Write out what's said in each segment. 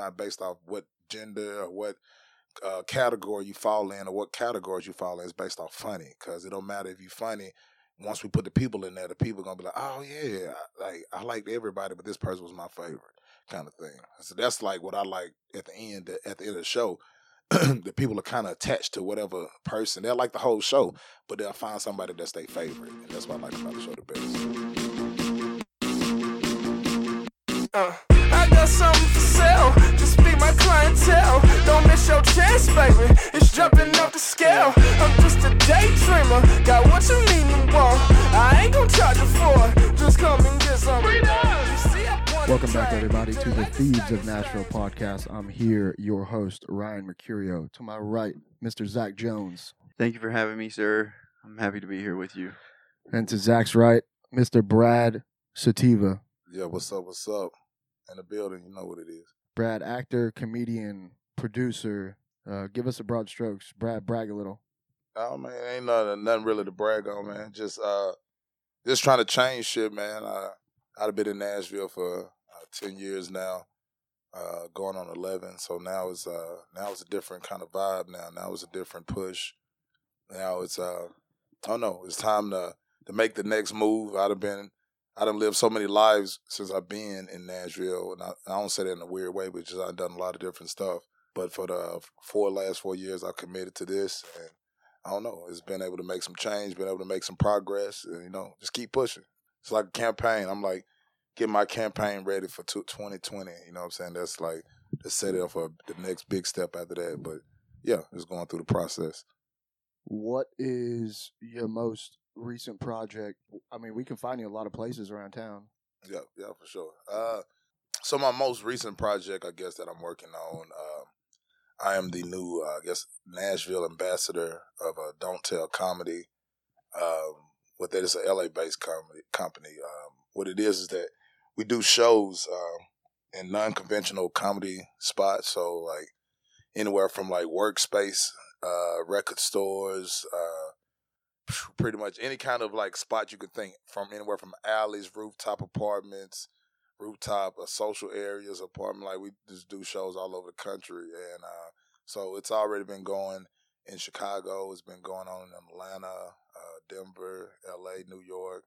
not based off what gender or what uh, category you fall in or what categories you fall in. It's based off funny because it don't matter if you're funny. Once we put the people in there, the people gonna be like, "Oh yeah, I, like I liked everybody, but this person was my favorite," kind of thing. So that's like what I like at the end. At the end of the show, the people are kind of attached to whatever person. They'll like the whole show, but they'll find somebody that's their favorite, and that's what I like about the show the best. Uh, I got something for sale. Just be my clientele. Don't miss your chance, baby. It's jumping off the scale. I'm just a daydreamer. Got what you need and want. I ain't gonna charge you for it. Just come and get some. Welcome back, everybody, to the Thieves of Nashville podcast. I'm here, your host, Ryan Mercurio. To my right, Mr. Zach Jones. Thank you for having me, sir. I'm happy to be here with you. And to Zach's right, Mr. Brad Sativa. Yeah, what's up? What's up? In the building, you know what it is. Brad, actor, comedian, producer. Uh, give us a broad strokes. Brad, brag a little. Oh man, ain't nothing, nothing really to brag on, man. Just, uh, just trying to change shit, man. Uh, I've been in Nashville for uh, ten years now, uh, going on eleven. So now it's uh, now it's a different kind of vibe. Now, now it's a different push. Now it's uh, I don't know. It's time to to make the next move. I'd have been I done lived so many lives since I've been in Nashville, and I, I don't say that in a weird way, but just I've done a lot of different stuff. But for the uh, four last four years, I committed to this, and I don't know. It's been able to make some change, been able to make some progress, and you know, just keep pushing. It's like a campaign. I'm like getting my campaign ready for 2020. You know what I'm saying? That's like to set it up for the next big step after that. But yeah, just going through the process. What is your most recent project? I mean, we can find you a lot of places around town. Yeah, yeah, for sure. Uh, so my most recent project, I guess, that I'm working on, uh, I am the new, uh, I guess, Nashville ambassador of a Don't Tell Comedy. Um, what that is a LA based comedy company. Um, what it is is that we do shows um, in non conventional comedy spots. So like anywhere from like workspace, uh, record stores, uh, pretty much any kind of like spot you could think from anywhere from alleys, rooftop apartments, rooftop uh, social areas, apartment. Like we just do shows all over the country, and uh, so it's already been going in Chicago. It's been going on in Atlanta, uh, Denver, L.A., New York,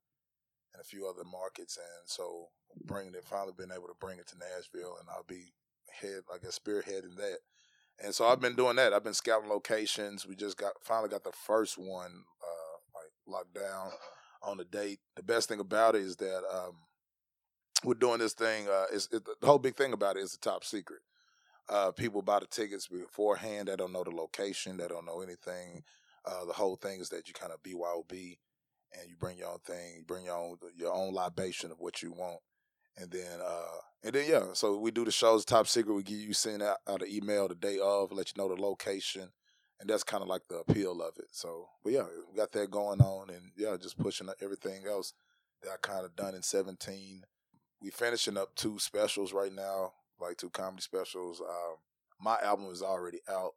and a few other markets. And so bringing it, finally been able to bring it to Nashville, and I'll be head, I guess, spearheading that. And so I've been doing that. I've been scouting locations. We just got finally got the first one locked down on the date. The best thing about it is that um, we're doing this thing. Uh, it's, it, the whole big thing about it is the top secret. Uh, people buy the tickets beforehand. They don't know the location. They don't know anything. Uh, the whole thing is that you kind of BYOB and you bring your own thing. You bring your own your own libation of what you want, and then uh, and then yeah. So we do the shows top secret. We give you send out, out an email the day of, let you know the location and that's kind of like the appeal of it. So, but yeah, we got that going on, and yeah, just pushing everything else that I kind of done in seventeen. We finishing up two specials right now, like two comedy specials. Um, my album is already out.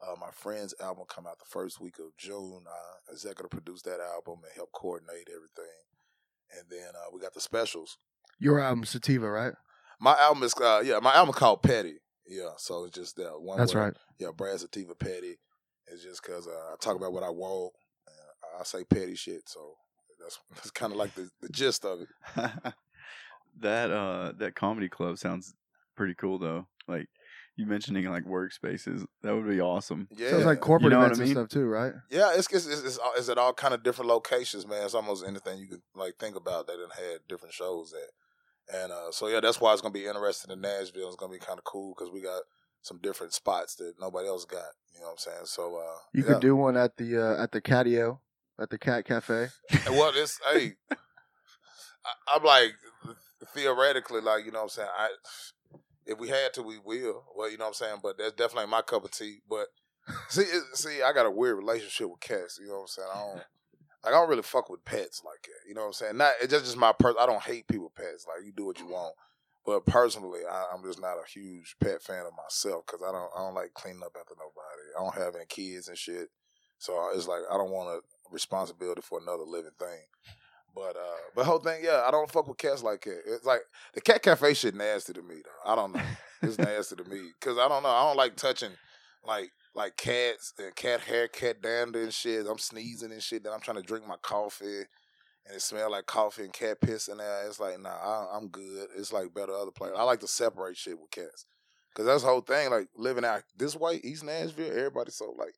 Uh, my friend's album come out the first week of June. I executive produced that album and help coordinate everything. And then uh, we got the specials. Your album, Sativa, right? My album is uh, yeah, my album called Petty. Yeah, so it's just that one. That's word. right. Yeah, Brad Sativa Petty. It's just because uh, I talk about what I want. I say petty shit, so that's that's kind of like the, the gist of it. that uh that comedy club sounds pretty cool though. Like you mentioning like workspaces, that would be awesome. Yeah, sounds like corporate you know events I mean? and stuff too, right? Yeah, it's it's, it's it's, it's at all kind of different locations, man. It's almost anything you could like think about. They done had different shows at, and uh, so yeah, that's why it's gonna be interesting in Nashville. It's gonna be kind of cool because we got some different spots that nobody else got. You know what I'm saying? So uh, you yeah. could do one at the uh, at the Catio, at the Cat Cafe. well, it's hey, I, am like theoretically, like you know what I'm saying. I if we had to, we will. Well, you know what I'm saying. But that's definitely my cup of tea. But see, see, I got a weird relationship with cats. You know what I'm saying? I don't. Like I don't really fuck with pets like that. You know what I'm saying? Not it's just, just my person. I don't hate people pets. Like you do what you want. But personally, I, am just not a huge pet fan of myself because I don't I don't like cleaning up after nobody. I don't have any kids and shit, so it's like I don't want a responsibility for another living thing. But uh, but whole thing, yeah, I don't fuck with cats like that. It's like the cat cafe shit nasty to me though. I don't know. It's nasty to me because I don't know. I don't like touching like like cats and cat hair, cat dander and shit. I'm sneezing and shit. Then I'm trying to drink my coffee and it smell like coffee and cat piss in there. It's like, nah, I, I'm good. It's like better other places. I like to separate shit with cats. Cause that's the whole thing. Like living out this way, East Nashville, everybody so like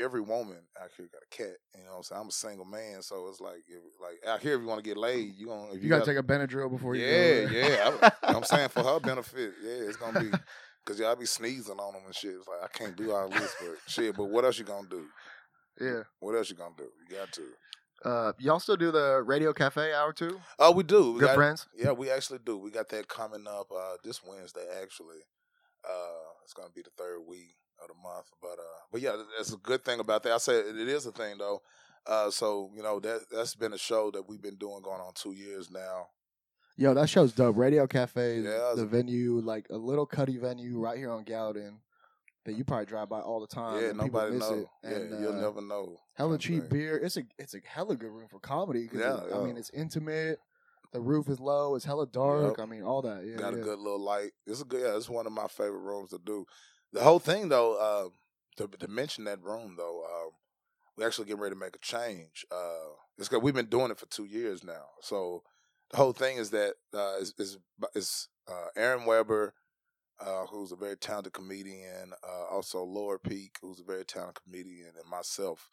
every woman out here got a cat. You know what I'm saying? I'm a single man, so it's like if, like out here if you want to get laid, you gonna if You, you, gotta got- take a Benadryl before you yeah, yeah. I, am saying for her benefit, yeah, it's gonna be because y'all be sneezing on them and shit. It's like I can't do all this, but shit. But what else you gonna do? yeah. What else you gonna do? You got to. Uh, y'all still do the Radio Cafe hour too? Oh, we do. We Good got- friends. Yeah, we actually do. We got that coming up uh, this Wednesday. Actually, uh, it's gonna be the third week of the month. But uh, but yeah, that's a good thing about that. I say it is a thing though. Uh, so you know that that's been a show that we've been doing going on two years now. Yo, that show's dope. Radio Cafe, Yeah, the venue, like a little cutty venue right here on Gallatin that you probably drive by all the time. yeah, and nobody miss know. It. Yeah, And, you'll uh, never know. hella cheap thing. beer. It's a it's a hella good room for comedy. Yeah, it- I mean it's intimate. The roof is low. It's hella dark. Yep. I mean all that. Yeah, got yeah. a good little light. It's a good. Yeah, it's one of my favorite rooms to do. The whole thing though, uh, to, to mention that room though, um, we actually getting ready to make a change. Uh, it's because we've been doing it for two years now. So the whole thing is that uh, is is, is uh, Aaron Weber, uh, who's a very talented comedian, uh, also Laura Peek, who's a very talented comedian, and myself.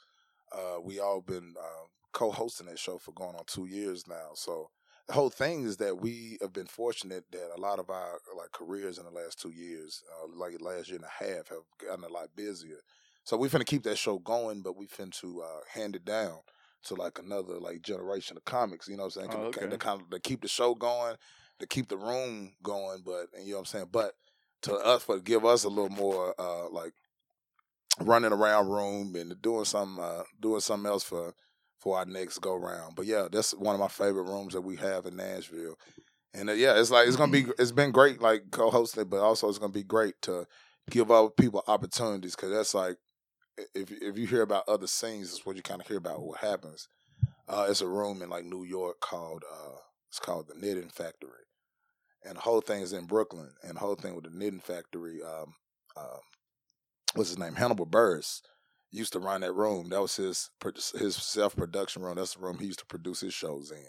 Uh, we all been uh, co-hosting that show for going on two years now. So the whole thing is that we have been fortunate that a lot of our like careers in the last two years, uh, like last year and a half, have gotten a lot busier. So we finna keep that show going, but we finna to uh, hand it down to like another like generation of comics. You know what I'm saying? Oh, To- okay. To kind of to keep the show going, to keep the room going, but and you know what I'm saying. But to us, for give us a little more uh, like running around room and doing some uh, doing something else for for our next go round. But yeah, that's one of my favorite rooms that we have in Nashville. And uh, yeah, it's like it's gonna be it's been great like co-hosting, but also it's gonna be great to give other people opportunities because that's like if if you hear about other scenes, it's what you kind of hear about what happens. Uh, it's a room in like New York called uh, it's called the Knitting Factory, and the whole thing is in Brooklyn. And the whole thing with the Knitting Factory, um, um, what's his name, Hannibal Buress used to run that room. That was his his self production room. That's the room he used to produce his shows in.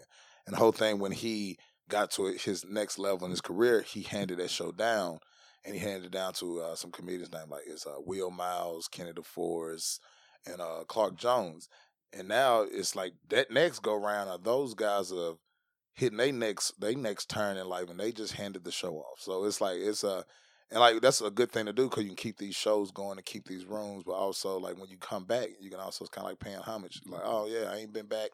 And the whole thing when he got to his next level in his career, he handed that show down, and he handed it down to uh, some comedians named like it's uh, Will Miles, Kennedy DeForest, and uh, Clark Jones. And now it's like that next go round those guys of hitting their next they next turn in life, and they just handed the show off. So it's like it's a and like that's a good thing to do because you can keep these shows going and keep these rooms, but also like when you come back, you can also it's kind of like paying homage, like oh yeah, I ain't been back.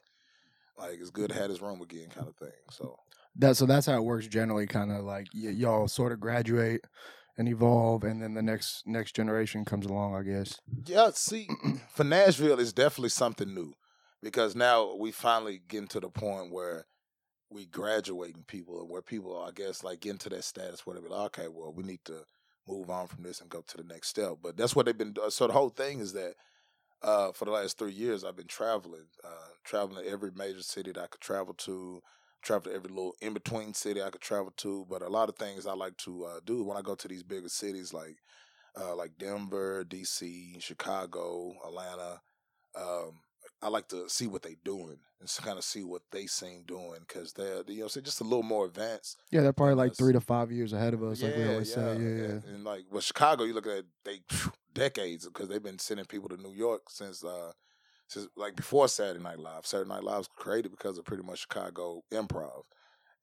Like it's good to have this room again, kind of thing. So That so that's how it works generally. Kind of like y- y'all sort of graduate and evolve, and then the next next generation comes along. I guess. Yeah, see, for Nashville, it's definitely something new because now we finally getting to the point where we graduating people and where people, are, I guess, like getting to that status where they be like, okay, well, we need to move on from this and go to the next step. But that's what they've been doing. So the whole thing is that uh, for the last three years, I've been traveling, uh, traveling to every major city that I could travel to, travel to every little in between city I could travel to. But a lot of things I like to uh, do when I go to these bigger cities, like uh, like Denver, DC, Chicago, Atlanta. Um, I like to see what they doing and kind of see what they seem doing because they're you know so just a little more advanced. Yeah, they're probably like Yes. three to five years ahead of us, like we always say. Yeah, yeah. And, and, like well, Chicago, you look at they phew, decades because they've been sending people to New York since uh since like before Saturday Night Live. Saturday Night Live was created because of pretty much Chicago improv,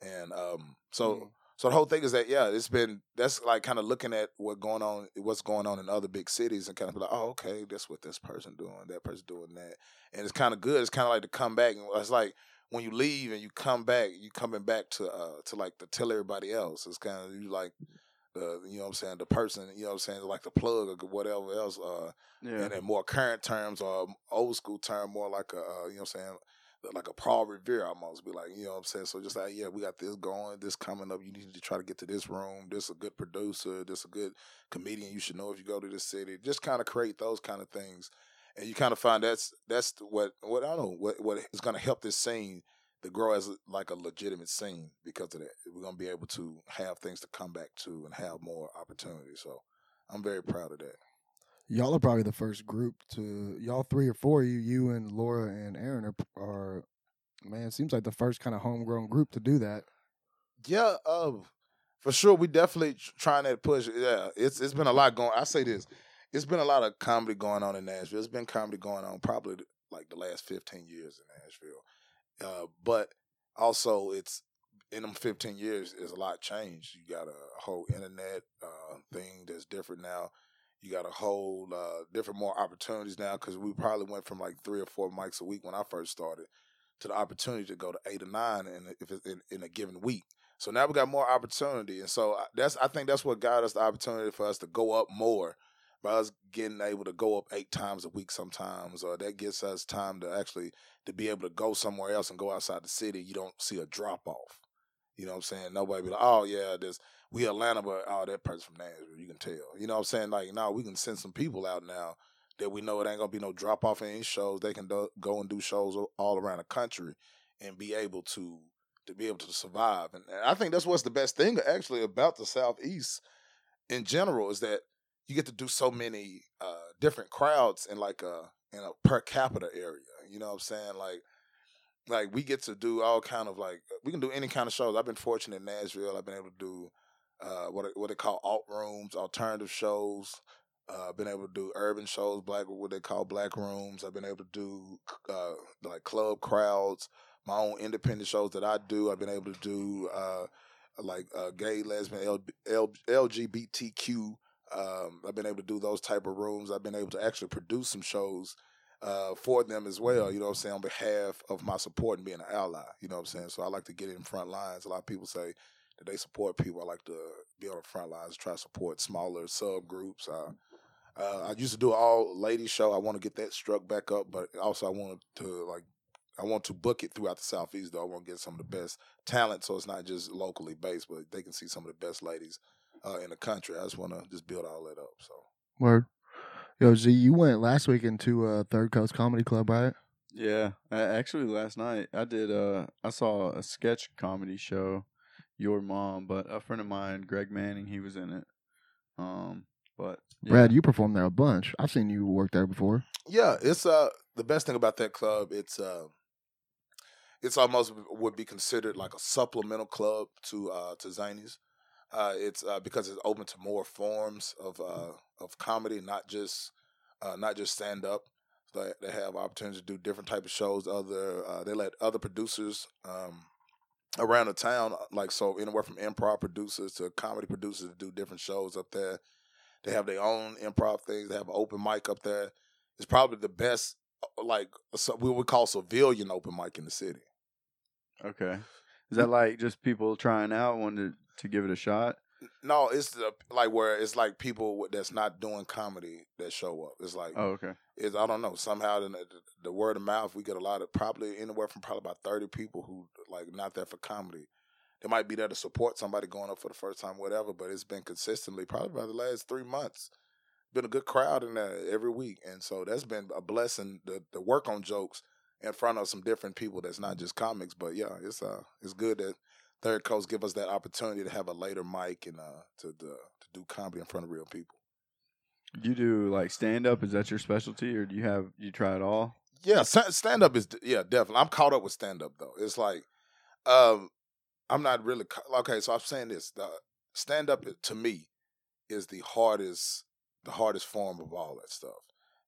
and um so. Mm. So the whole thing is that yeah, it's been that's like kind of looking at what going on, what's going on in other big cities, and kind of be like, oh, okay, that's what this person doing, that person doing that, and it's kind of good. It's kind of like to come back, and it's like when you leave and you come back, you coming back to uh to like to tell everybody else. It's kind of you like the you know what I'm saying the person you know what I'm saying like the plug or whatever else. Uh, Yeah. and in more current terms or old school term, more like a uh, you know what I'm saying like a Paul Revere almost be like, you know what I'm saying? So just like, yeah, we got this going, this coming up. You need to try to get to this room. This a good producer. This a good comedian. You should know if you go to this city. Just kind of create those kind of things, and you kind of find that's that's what what I don't know what what is going to help this scene to grow as like a legitimate scene because of that. We're gonna be able to have things to come back to and have more opportunities. So I'm very proud of that. Y'all are probably the first group to y'all three or four. You, you and Laura and Aaron are, are man. Seems like the first kind of homegrown group to do that. Yeah, uh, for sure. We definitely trying to push. Yeah, it's it's been a lot going. I say this, it's been a lot of comedy going on in Nashville. It's been comedy going on probably like the last fifteen years in Nashville. Uh, but also, it's in them fifteen years, is a lot changed. You got a whole internet uh, thing that's different now. You got a whole uh, different more opportunities now because we probably went from like three or four mics a week when I first started to the opportunity to go to eight or nine in, if in, in a given week. So now we got more opportunity, and so I- that's I think that's what got us the opportunity for us to go up more by us getting able to go up eight times a week sometimes, or that gets us time to actually to be able to go somewhere else and go outside the city. You don't see a drop off. You know what I'm saying? Nobody be like, oh yeah, this we Atlanta, but oh that person from Nashville, you can tell. You know what I'm saying? Like now we can send some people out now that we know it ain't gonna be no drop off in any shows. They can do, go and do shows all around the country and be able to to be able to survive. And, and I think that's what's the best thing actually about the Southeast in general is that you get to do so many uh, different crowds in like a in a per capita area. You know what I'm saying? Like like we get to do all kind of like we can do any kind of shows. I've been fortunate in Nashville. I've been able to do uh, what what they call alt rooms, alternative shows. Uh, been able to do urban shows, black what they call black rooms. I've been able to do uh, like club crowds, my own independent shows that I do. I've been able to do uh, like uh, gay, lesbian, L, L, LGBTQ. Um, I've been able to do those type of rooms. I've been able to actually produce some shows uh, for them as well. You know what I'm saying on behalf of my support and being an ally. You know what I'm saying. So I like to get in front lines. A lot of people say that they support people. I like to be on the front lines, try to support smaller subgroups. Uh, uh, I used to do an all ladies show. I want to get that struck back up, but also I want to like I want to book it throughout the southeast. Though I want to get some of the best talent, so it's not just locally based, but they can see some of the best ladies uh, in the country. I just want to just build all that up. So Word. Yo, Z, you went last week into uh, Third Coast Comedy Club, right? Yeah, I, actually, last night I did. Uh, I saw a sketch comedy show, Your Mom, but a friend of mine, Greg Manning, he was in it. Um, but yeah. Brad, you performed there a bunch. I've seen you work there before. yeah, it's uh the best thing about that club. It's uh it's almost would be considered like a supplemental club to uh to Zanies. Uh, it's uh, because it's open to more forms of uh, of comedy, not just uh, not just stand up. They, they have opportunities to do different type of shows. Other uh, they let other producers um, around the town, like so, anywhere from improv producers to comedy producers, to do different shows up there. They have their own improv things. They have an open mic up there. It's probably the best, uh, like so we would call civilian open mic in the city. okay. Is that like just people trying out, wanting to, to give it a shot? No, it's the, like where it's like people that's not doing comedy that show up. It's like Oh, okay. It's I don't know somehow the, the, the word of mouth we get a lot of probably anywhere from probably about thirty people who like not there for comedy. They might be there to support somebody going up for the first time, whatever. But it's been consistently probably by the last three months. Been a good crowd in there every week, and so that's been a blessing. The the work on jokes in front of some different people that's not just comics, but yeah, it's uh it's good that Third Coast give us that opportunity to have a later mic and uh to to, to do comedy in front of real people. You do like stand up? Is that your specialty, or do you have you try it all? Yeah, stand up is yeah definitely. I'm caught up with stand up though. It's like, um, I'm not really okay. So I'm saying this: the stand up to me is the hardest, the hardest form of all that stuff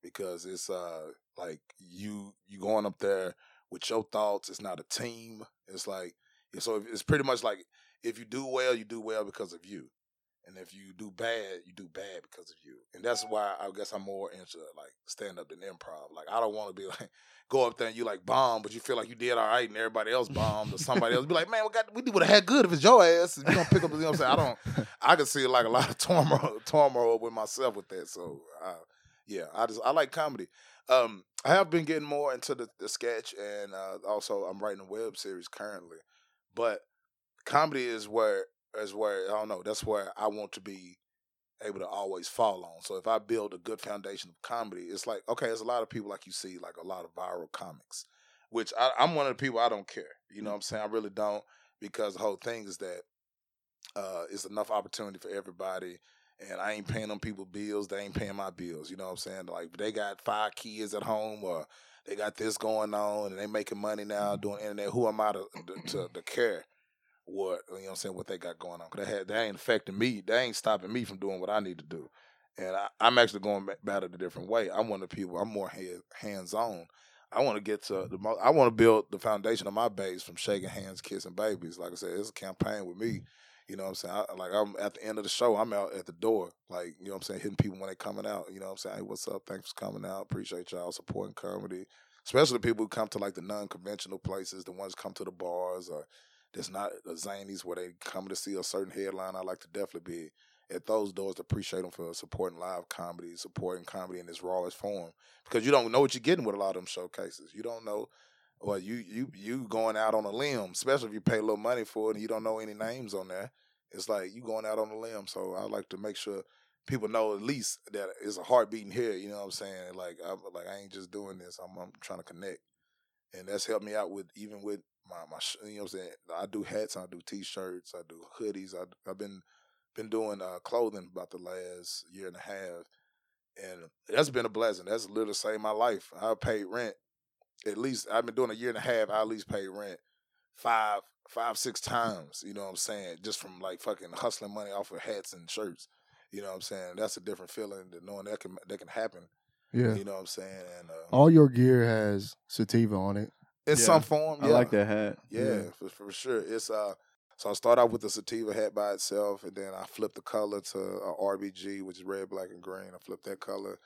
because it's uh like you you going up there with your thoughts. It's not a team. It's like so it's pretty much like if you do well, you do well because of you. And if you do bad, you do bad because of you. And that's why I guess I'm more into like stand up than improv. Like I don't want to be like go up there and you like bomb, but you feel like you did all right and everybody else bombed or somebody else be like, man, we got we would have had good if it's your ass. And you don't pick up. You know what I'm saying? I don't. I can see like a lot of turmoil, turmoil with myself with that. So uh, yeah, I just I like comedy. Um, I have been getting more into the, the sketch, and uh, also I'm writing a web series currently. But comedy is where is where I don't know. That's where I want to be able to always fall on. So if I build a good foundation of comedy, it's like okay, there's a lot of people like you see, like a lot of viral comics, which I, I'm one of the people I don't care. You know what I'm saying? I really don't because the whole thing is that uh, it's enough opportunity for everybody. And I ain't paying them people bills. They ain't paying my bills. You know what I'm saying? Like they got five kids at home, or they got this going on, and they making money now doing internet. Who am I to to, to care what you know? what I'm saying what they got going on? Cause they, had, they ain't affecting me. They ain't stopping me from doing what I need to do. And I, I'm actually going about it a different way. I'm one of the people. I'm more hands on. I want to get to the most. I want to build the foundation of my base from shaking hands, kissing babies. Like I said, it's a campaign with me. You know what I'm saying? I, like I'm at the end of the show, I'm out at the door, like you know what I'm saying, hitting people when they coming out. You know what I'm saying? Hey, what's up? Thanks for coming out. Appreciate y'all supporting comedy, especially the people who come to like the non-conventional places, the ones come to the bars or that's not the zanies where they come to see a certain headline. I like to definitely be at those doors to appreciate them for supporting live comedy, supporting comedy in its rawest form. Because you don't know what you're getting with a lot of them showcases. You don't know well, you you you going out on a limb, especially if you pay a little money for it and you don't know any names on there. It's like you going out on a limb. So I like to make sure people know at least that it's a heart beating here. You know what I'm saying? Like I like I ain't just doing this. I'm I'm trying to connect, and that's helped me out with even with my my you know what I'm saying. I do hats, I do t-shirts, I do hoodies. I I've been been doing uh, clothing about the last year and a half, and that's been a blessing. That's literally saved my life. I paid rent at least. I've been doing a year and a half. I at least paid rent five five six times. You know what I'm saying? Just from like fucking hustling money off of hats and shirts. You know what I'm saying? That's a different feeling than knowing that can that can happen. Yeah, you know what I'm saying. And uh, all your gear has sativa on it in yeah. some form. Yeah. I like that hat. Yeah, yeah. For, for sure. It's uh so I start out with the sativa hat by itself, and then I flip the color to a RBG, which is red, black, and green. I flip that color.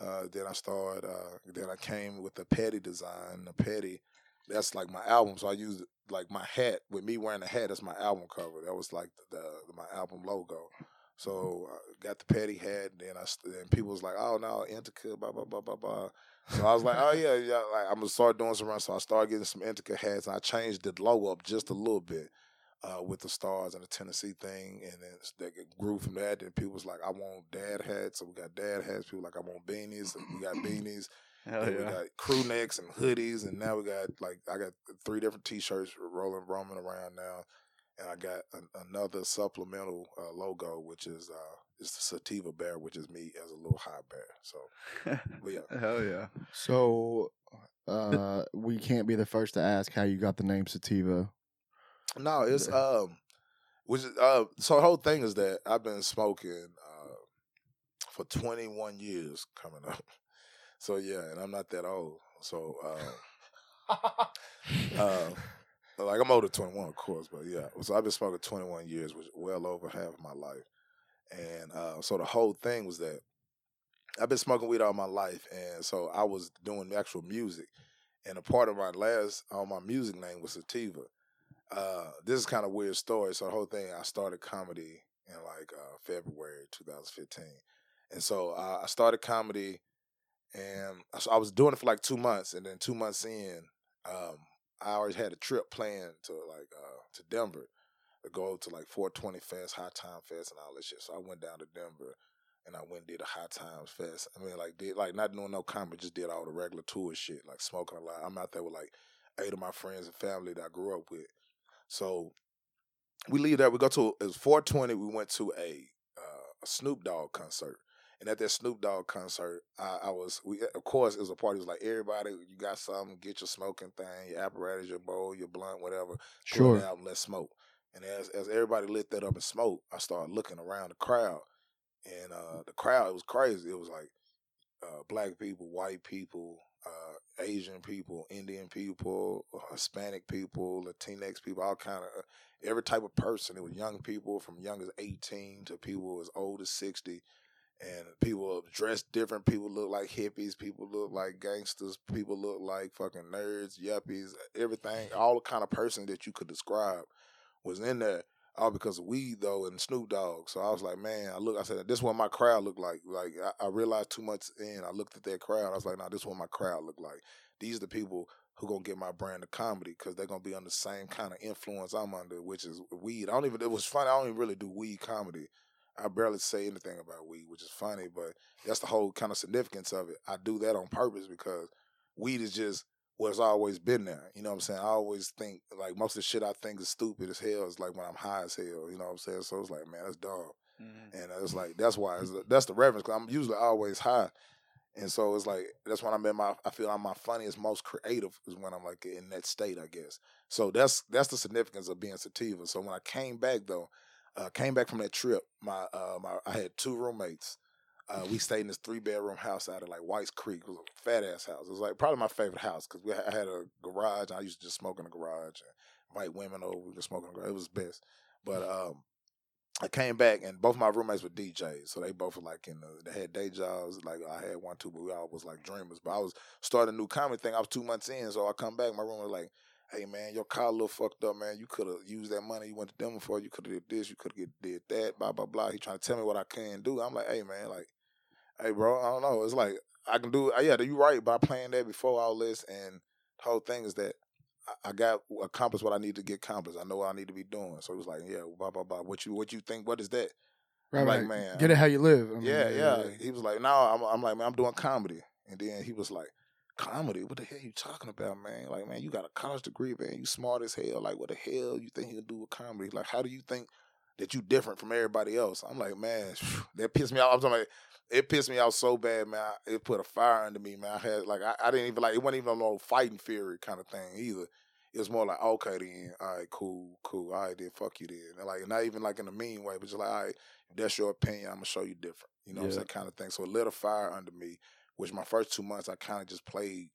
Uh, then I started. Uh, then I came with the petty design. The petty, that's like my album. So I used like my hat with me wearing the hat. That's my album cover. That was like the, the my album logo. So I got the petty hat. Then I and people was like, "Oh no, Indica, blah blah blah blah blah." So I was like, "Oh yeah, yeah." Like I'm gonna start doing some runs. So I started getting some Indica hats. And I changed the logo up just a little bit uh, with the stars and the Tennessee thing, and then they grew from that. And people was like, "I want dad hats," so we got dad hats. People like, "I want beanies," and we got beanies. Hell yeah. We got crew necks and hoodies, and now we got like I got three different T-shirts rolling, roaming around now, and I got an, another supplemental uh, logo, which is uh, it's the sativa bear, which is me as a little high bear. So, but yeah, hell yeah. So, uh, we can't be the first to ask how you got the name sativa. No, it's um, which is uh, so the whole thing is that I've been smoking uh for 21 years coming up. So yeah, and I'm not that old. So uh, uh like I'm older 21, of course, but yeah. So I've been smoking 21 years, which is well over half of my life. And uh, so the whole thing was that I've been smoking weed all my life, and so I was doing actual music. And a part of my last on my music name was Sativa uh, this is kind of weird story. So the whole thing, I started comedy in like uh, February 2015, and so uh, I started comedy, and I, I, was doing it for like two months, and then two months in, um, I always had a trip planned to like uh, to Denver go to like 420 Fest, High Time Fest, and all this shit. So I went down to Denver. And I went and did a High Times Fest. I mean, like did like not doing no comedy, just did all the regular tour shit, like smoking a lot. I'm out there with like eight of my friends and family that I grew up with. So we leave there. We go to it was 420. We went to a uh, a Snoop Dogg concert. And at that Snoop Dogg concert, I, I, was we of course it was a party. It was like everybody, you got something, get your smoking thing, your apparatus, your bowl, your blunt, whatever. Sure. out and let's smoke. And as as everybody lit that up and smoked, I started looking around the crowd, and uh, the crowd it was crazy. It was like uh, black people, white people, uh, Asian people, Indian people, Hispanic people, Latinx people, all kind of every type of person. It was young people from young as eighteen to people as old as sixty, and people dressed different. People look like hippies. People look like gangsters. People look like fucking nerds, yuppies. Everything, all the kind of person that you could describe was in there all because of weed though and Snoop Dogg. So I was like, man, I look, I said, this is what my crowd looked like. Like I, I realized too much in. I looked at that crowd. I was like, nah, this is what my crowd looked like. These are the people who gonna get my brand of comedy because they're gonna be under the same kind of influence I'm under, which is weed. I don't even. It was funny. I don't even really do weed comedy. I barely say anything about weed, which is funny, but that's the whole kind of significance of it. I do that on purpose because weed is just was always been there. You know what I'm saying? I always think like most of the shit I think is stupid as hell is like when I'm high as hell. You know what I'm saying? So it's like, man, that's dog. Mhm. And it's like that's why it's, that's the reference. Cause I'm usually always high, and so it's like that's when I'm in my. I feel I'm my funniest, most creative is when I'm like in that state, I guess. So that's that's the significance of being sativa. So when I came back though, uh, came back from that trip, my uh, my I had two roommates. Uh, we stayed in this three bedroom house out of like White's Creek. It was a fat ass house. It was like probably my favorite house because we I had a garage. I used to just smoke in the garage and invite women over. We just smoke in the garage. It was best. But um, I came back and both my roommates were DJs, so they both were like in the, they had day jobs. Like I had one too, but we all was like dreamers. But I was starting a new comedy thing. I was two months in, so I come back. My room was like, "Hey man, your car a little fucked up, man. You could have used that money you went to Denver for. You could have did this. You could have did that. Blah blah blah." He trying to tell me what I can do. I'm like, "Hey man, like, hey bro, I don't know. It's like I can do. Uh, yeah, you right by playing that before all this, and the whole thing is that." I- I got accomplished what I need to get accomplished. I know what I need to be doing. So it was like, "Yeah, blah blah blah. What you what you think? What is that?" Right, like, right. man, Get it how you live. I mean, yeah, yeah. He was like, "No, I'm, I'm like, man, I'm doing comedy." And then he was like, "Comedy? What the hell you talking about, man? Like, man, you got a college degree, man. You smart as hell. Like, what the hell you think you can do with comedy? Like, how do you think that you different from everybody else?" I'm like, man, that pissed me off. I'm like, it pissed me off so bad, man. It put a fire under me, man. I had like, I, I didn't even like. It wasn't even a no fighting fury kind of thing either. It was more like, okay, then, all right, cool, cool, all right, then, fuck you, then. And like, not even like in a mean way, but just like, all right, if that's your opinion, I'm gonna show you different. You know what I'm saying? Kind of thing. So it lit a fire under me, which my first two months I kind of just played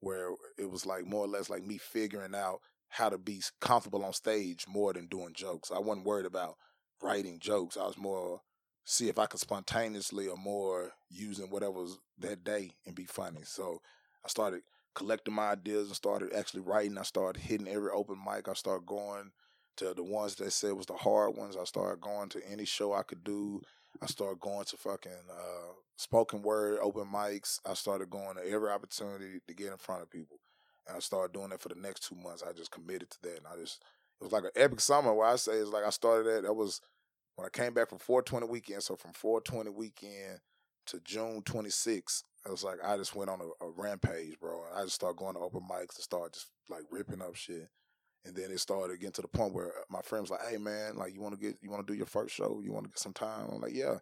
where it was like more or less like me figuring out how to be comfortable on stage more than doing jokes. I wasn't worried about writing jokes. I was more see if I could spontaneously or more using whatever was that day and be funny. So I started collecting my ideas and started actually writing. I started hitting every open mic. I started going to the ones that said was the hard ones. I started going to any show I could do. I started going to fucking uh, spoken word open mics. I started going to every opportunity to get in front of people. And I started doing that for the next two months. I just committed to that. And I just, it was like an epic summer where I say it's like I started that. That was when I came back from 420 weekend. So from 420 weekend to June 26th, it was like I just went on a, a rampage, bro. And I just started going to open mics and started just like ripping up shit. And then it started getting to the point where uh, my friend was like, "Hey man, like you want to get, you want to do your first show? You want to get some time?" I'm like, "Yeah."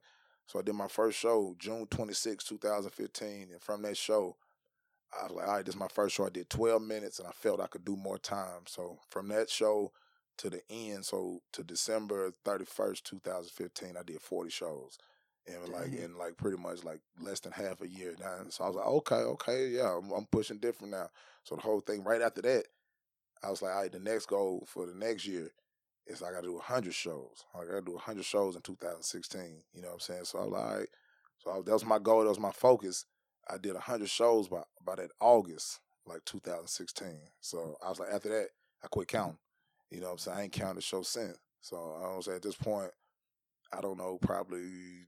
So I did my first show June 26, 2015, and from that show, I was like, "All right, this is my first show." I did 12 minutes, and I felt I could do more time. So from that show to the end, so to December 31st, 2015, I did 40 shows. And like in like pretty much like less than half a year now. So I was like, okay, okay, yeah, I'm, I'm pushing different now. So the whole thing right after that, I was like, all right, the next goal for the next year is I got to do 100 shows. I got to do 100 shows in 2016. You know what I'm saying? So I was like, all right. So I, that was my goal. That was my focus. I did 100 shows by, by that August, like 2016. So I was like, after that, I quit mm-hmm. counting. You know what I'm saying? I ain't counted show since. So I was at this point, I don't know, probably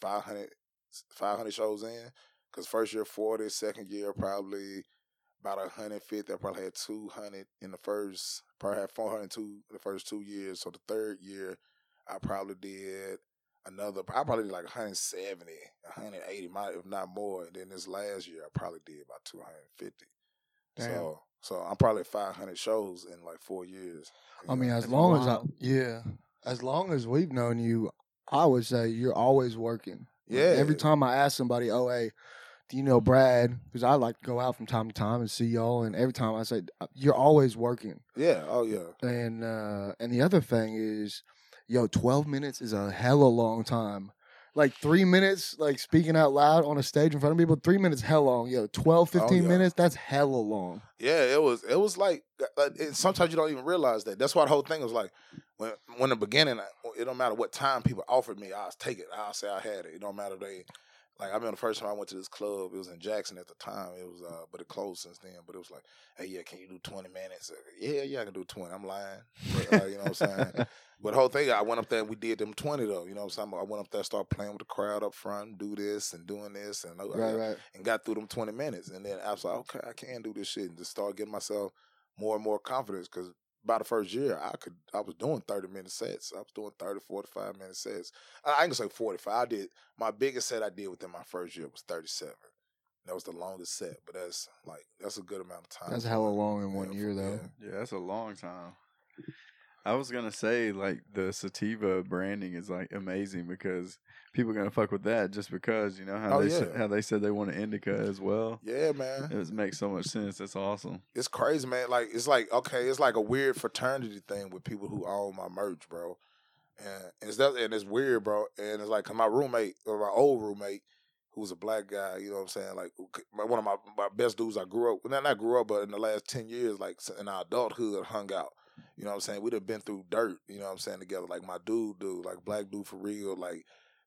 500, 500 shows in. Because first year 40, second year probably about 150. I probably had 200 in the first, probably had 402 the first two years. So the third year, I probably did another, I probably did like 170, 180, might if not more. And then this last year, I probably did about 250. Damn. So, so I'm probably 500 shows in like four years. you I mean, know? as That's long as I, yeah, as long as we've known you, I would say you're always working. Like, Yeah. Every time I ask somebody, oh, hey, do you know Brad? Because I like to go out from time to time and see y'all. And every time I say, "Uh, you're always working. yeah, oh yeah. And uh, and the other thing is, yo, 12 minutes is a hella long time. Like three minutes, like speaking out loud on a stage in front of people, three minutes hell long. Yo, 12, 15 Oh, yeah. minutes, that's hella long. Yeah, it was. It was like it, sometimes you don't even realize that. That's why the whole thing was like when when the beginning. It don't matter what time people offered me, I'll take it. I'll say I had it. It don't matter they. Like I remember the first time I went to this club, it was in Jackson at the time. It was, uh, but it closed since then. But it was like, hey, yeah, can you do twenty minutes? Uh, Yeah, yeah, I can do twenty. I'm lying, but, uh, you know what I'm saying. But the whole thing, I went up there and we did them twenty though. You know what I'm saying. I went up there, started playing with the crowd up front, do this and doing this, and uh, Right, right. and got through them 20 minutes. And then I was like, okay, I can do this shit. And just start getting myself more and more confidence because by the first year, I could, I was doing 30 minute sets. I was doing 30, 45 minute sets. I, I ain't gonna say 45. I did, my biggest set I did within my first year was 37. That was the longest set, but that's like that's a good amount of time. That's for hella long in one for- year though. yeah. Yeah, that's a long time. I was gonna say like the sativa branding is like amazing because people are gonna fuck with that just because you know how Oh, they said, yeah. how they said they want an indica as well. Yeah, man. It makes so much sense. That's awesome. it's crazy, man. Like it's like okay, it's like a weird fraternity thing with people who own my merch, bro. And it's that, and it's weird, bro. And it's like 'cause my roommate or my old roommate, who's a black guy, you know what I'm saying? Like one of my, my best dudes I grew up, not not grew up, but in the last ten years, like in our adulthood, hung out. You know what I'm saying? We'd have been through dirt, you know what I'm saying, together. Like my dude, dude, like black dude for real, like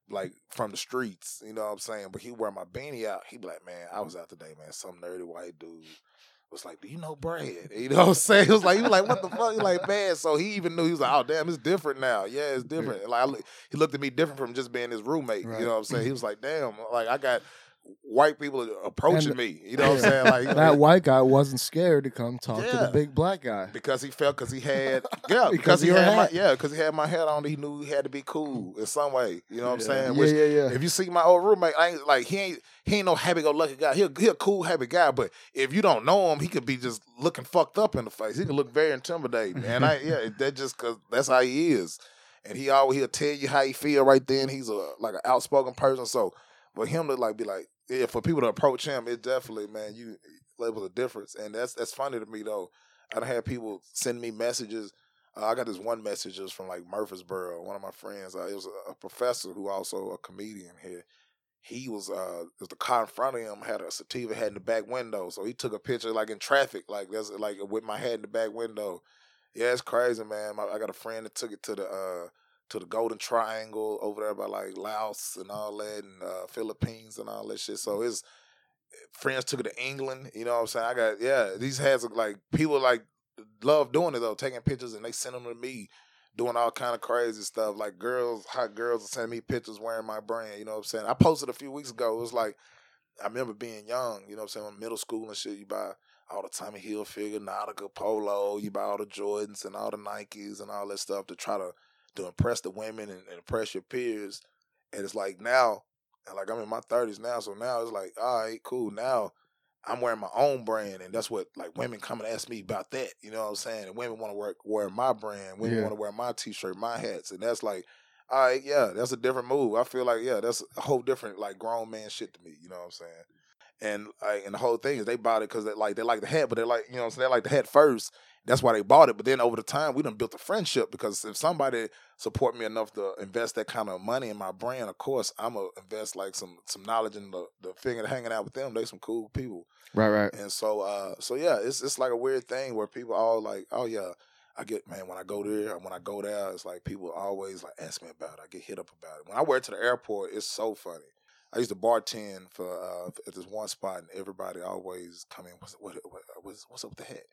like from the streets, you know what I'm saying? But he wear my beanie out. He be like, man, I was out today, man. Some nerdy white dude was like, do you know Brad? You know what I'm saying? It was like, he was like, what the fuck? He like, man. So he even knew, he was like, oh, damn, it's different now. Yeah, it's different. Like, I, look- he looked at me different from just being his roommate. Right. You know what I'm saying? He was like, damn, like, I got white people approaching And- me. You know what I'm saying? Like, That white guy wasn't scared to come talk to the big black guy. because he felt because he had yeah Because because he had my yeah because he had my hat on he knew he had to be cool in some way you know what I'm saying? Yeah, Which, yeah, yeah. if you see my old roommate I ain't like he ain't he ain't no happy go lucky guy. He a, he a cool happy guy but if you don't know him he could be just looking fucked up in the face. He could look very intimidating and I yeah that just cause that's how he is. And he always he'll tell you how he feel right then. He's a like an outspoken person. So for him to like be like yeah for people to approach him it definitely man you was a difference and that's that's funny to me though I don't have people send me messages. Uh, I got this one message just from like Murfreesboro. One of my friends, uh, it was a, a professor who also a comedian here. He was, uh, the car in front of him had a sativa hat in the back window, so he took a picture like in traffic, like that's like with my head in the back window. Yeah, it's crazy, man. My, I got a friend that took it to the uh, to the Golden Triangle over there by like Laos and all that, and uh, Philippines and all that shit. So it's friends took it to England. You know what I'm saying? I got yeah. These are like people like love doing it though, taking pictures and they send them to me, doing all kind of crazy stuff. Like girls, hot girls are sending me pictures wearing my brand. You know what I'm saying? I posted a few weeks ago. It was like I remember being young. You know what I'm saying? In middle school and shit, you buy all the Tommy Hilfiger, Nautica, Polo. You buy all the Jordans and all the Nikes and all that stuff to try to to impress the women and, and impress your peers. And it's like now, and like I'm in my thirties now, so now it's like, all right, cool. Now I'm wearing my own brand, and that's what like women come and ask me about that. You know what I'm saying? And women want to work wear my brand. Women Yeah. want to wear my t-shirt, my hats, and that's like, all right, yeah, that's a different move. I feel like yeah, that's a whole different like grown man shit to me. You know what I'm saying? And like, and the whole thing is they bought it because they like they like the hat, but they like you know what I'm saying they like the hat first. That's why they bought it. But then over the time, we done built a friendship because if somebody support me enough to invest that kind of money in my brand, of course I'm gonna invest like some some knowledge in the the figure hanging out with them. They some cool people. Right, right. And so, uh, so yeah, it's it's like a weird thing where people all like, oh yeah, I get man when I go there, when I go there, it's like people always like ask me about it. I get hit up about it. When I wear it to the airport, it's so funny. I used to bartend for uh, at this one spot, and everybody always come in. What's what, what, what's, what's up with the hat?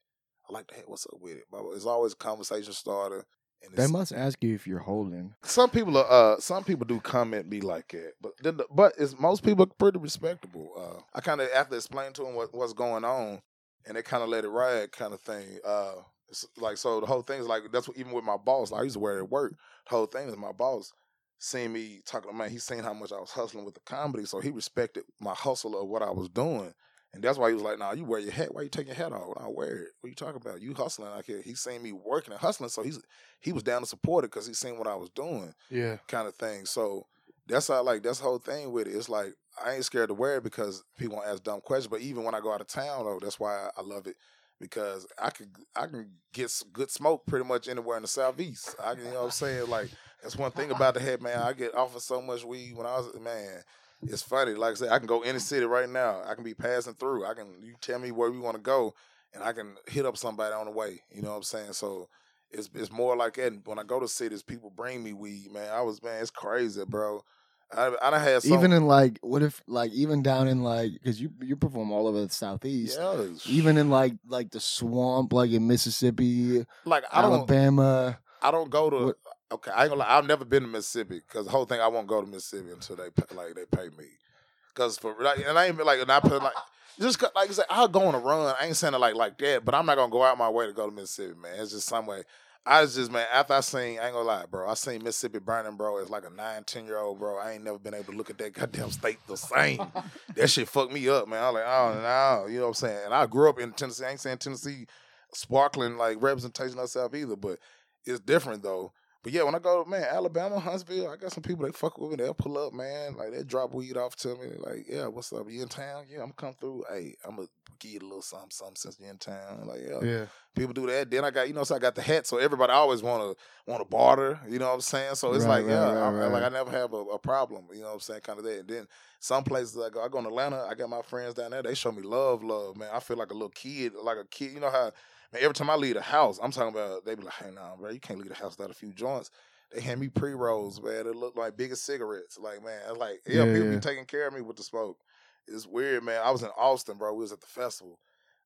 I like the hat. What's up with it? But It's always a conversation starter. And They must ask you if you're holding. some people are uh some people do comment me like that but then the, but it's most people are pretty respectable uh i kind of after explain to them what, what's going on and they kind of let it ride kind of thing uh it's like so the whole thing is like that's what even with my boss like, i used to wear it at work the whole thing is my boss seeing me talking to man he seen how much i was hustling with the comedy so he respected my hustle of what i was doing and that's why he was like, "Nah, you wear your hat. Why you take your hat off? I wear it. What you talking about? You hustling out here." He seen me working and hustling, so he's he was down to support it because he seen what I was doing Yeah. kind of thing. So that's how like that's the whole thing with it. It's like I ain't scared to wear it because people won't ask dumb questions. But even when I go out of town though, that's why I love it because I could I can get good smoke pretty much anywhere in the southeast. I can you know what I'm saying like that's one thing about the head man. I get offered so much weed when I was man. It's funny. Like I said, I can go any city right now. I can be passing through. I can you tell me where we want to go, and I can hit up somebody on the way. You know what I'm saying? So it's it's more like that. When I go to cities, people bring me weed. Man, I was man, it's crazy, bro. I I done had some, Even in like, what if like even down in like because you you perform all over the southeast. yeah, Even in like like the swamp, like in Mississippi, like I don't Alabama. I don't go to. What- Okay, I ain't gonna lie. I've never been to Mississippi because the whole thing I won't go to Mississippi until they pay, like they pay me. Because for like, and I ain't like, and I put like just 'cause- like I said, I'll go on a run. I ain't saying it like like that, but I'm not gonna go out my way to go to Mississippi, man. It's just some way. I was just man. After I seen, I ain't gonna lie, bro. I seen Mississippi Burning, bro. It's like a nine, ten year old, bro. I ain't never been able to look at that goddamn state the same. that shit fucked me up, man. I was like, oh no, you know what I'm saying. And I grew up in Tennessee. I ain't saying Tennessee sparkling like representation of South either, but it's different though. But yeah, when I go, man, Alabama, Huntsville, I got some people they fuck with me. They'll pull up, man. Like they drop weed off to me. Like, yeah, what's up? You in town? Yeah, I'm gonna come through. Hey, I'm gonna give you a little something, something since you're in town. Like, yeah, Yeah. people do that. Then I got, you know, so I got the hat. So everybody always wanna wanna barter. You know what I'm saying? So it's Right, like, right, yeah, right. like I never have a, a problem. You know what I'm saying? Kind of that. And then some places I go, I go in Atlanta. I got my friends down there. They show me love, love, man. I feel like a little kid, like a kid. You know how. Man, every time I leave the house, I'm talking about they be like, "Hey, nah, bro, you can't leave the house without a few joints." They hand me pre rolls, man. They look like bigger cigarettes. Like, man, it's like, yeah, Yeah, people yeah. be taking care of me with the smoke. It's weird, man. I was in Austin, bro. We was at the festival.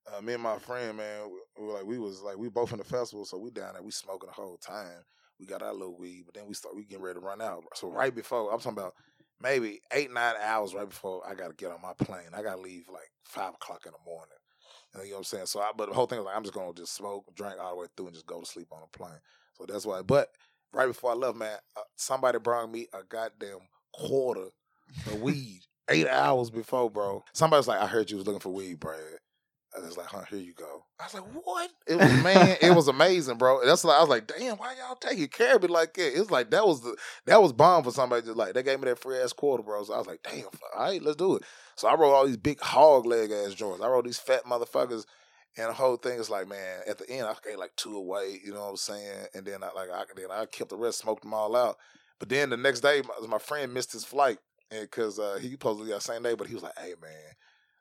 Uh, me and my friend, man, we, we were like we was like we both in the festival, so we down there, we smoking the whole time. We got our little weed, but then we start we getting ready to run out. So right before, I'm talking about maybe eight nine hours right before I got to get on my plane. I got to leave like five o'clock in the morning. You know what I'm saying? So, I, but the whole thing was like I'm just gonna just smoke, drink all the way through, and just go to sleep on the plane. So that's why. But right before I left, man, uh, somebody brought me a goddamn quarter of weed eight hours before, bro. Somebody's like, I heard you was looking for weed, Brad. I was like, huh, here you go. I was like, what? It was man, it was amazing, bro. That's like I was like, damn, why y'all taking care of it like that? It's like that was the that was bomb for somebody just like they gave me that free ass quarter, bro. So I was like, damn, all right, let's do it. So I wrote all these big hog leg ass joints. I wrote these fat motherfuckers. And the whole thing is like, man, at the end I gave like two away, you know what I'm saying? And then I like I then I kept the rest, smoked them all out. But then the next day, my, my friend missed his flight, and because uh, he supposed to be that same day, but he was like, "Hey man,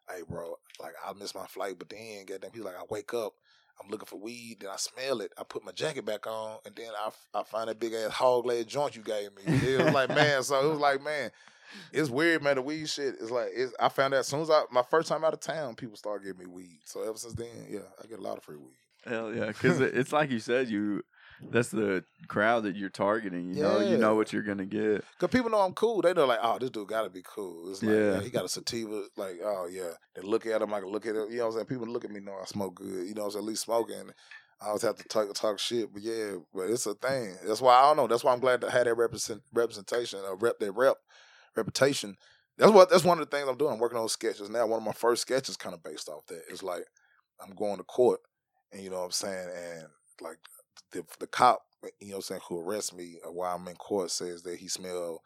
hey bro, like I missed my flight." But then, goddamn, he's like, "I wake up, I'm looking for weed, then I smell it, I put my jacket back on, and then I, I find that big ass hog leg joint you gave me." It was like, man, so it was like, man, it's weird, man. The weed shit is like, it's, I found out as soon as I my first time out of town, people start giving me weed. So ever since then, yeah, I get a lot of free weed. Hell yeah, because it's like you said, you that's the crowd that you're targeting. You know, you know what you're gonna get. Cause people know I'm cool. They know like, oh, this dude gotta be cool. It's like, Yeah. he got a sativa. Like, oh yeah. They look at him, I can look at him. You know what I'm saying? People look at me, know I smoke good. You know what I'm saying? At least smoking. I always have to talk talk shit, but yeah, but it's a thing. That's why I don't know. That's why I'm glad to have that represent representation, uh, rep that rep reputation. That's what. That's one of the things I'm doing. I'm working on sketches now. One of my first sketches kind of based off that. It's like I'm going to court, and you know what I'm saying, and like the the cop, you know what I'm saying, who arrests me uh, while I'm in court says that he smelled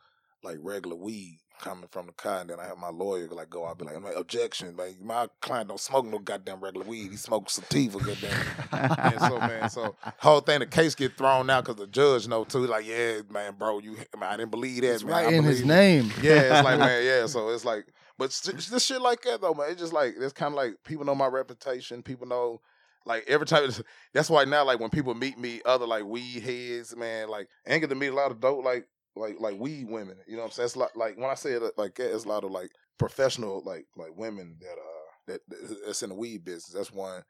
like regular weed coming from the car, and then I have my lawyer like go out and be like, I'm like, objection, like my client don't smoke no goddamn regular weed. He smokes sativa, goddamn. and so man, so whole thing, the case get thrown out because the judge know too. Like, yeah, man, bro, you, man, I didn't believe that. It's man. right I in his believe- name. yeah, it's like man, yeah. So it's like, but this shit like that though, man. It's just like it's kind of like people know my reputation. People know, like every time. That's why now, like when people meet me, other like weed heads, man, like I ain't get to meet a lot of dope, like like like weed women. You know what I'm saying? It's like like when I say it like that, it's a lot of like professional like like women that uh that that's in the weed business. That's one.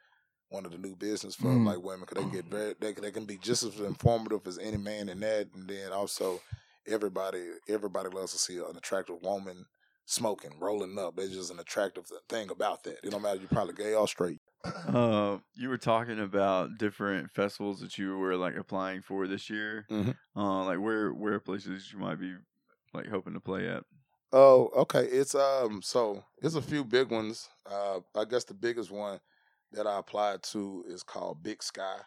One of the new business for Mm. like women because they get very they, they can be just as informative as any man in that, and then also everybody everybody loves to see an attractive woman smoking, rolling up. There's just an attractive thing about that. It don't matter you're probably gay or straight. Uh, you were talking about different festivals that you were like applying for this year. Mhm. Uh, like where where places you might be like hoping to play at. Oh, okay. It's um so it's a few big ones. Uh I guess the biggest one that I applied to is called Big Sky.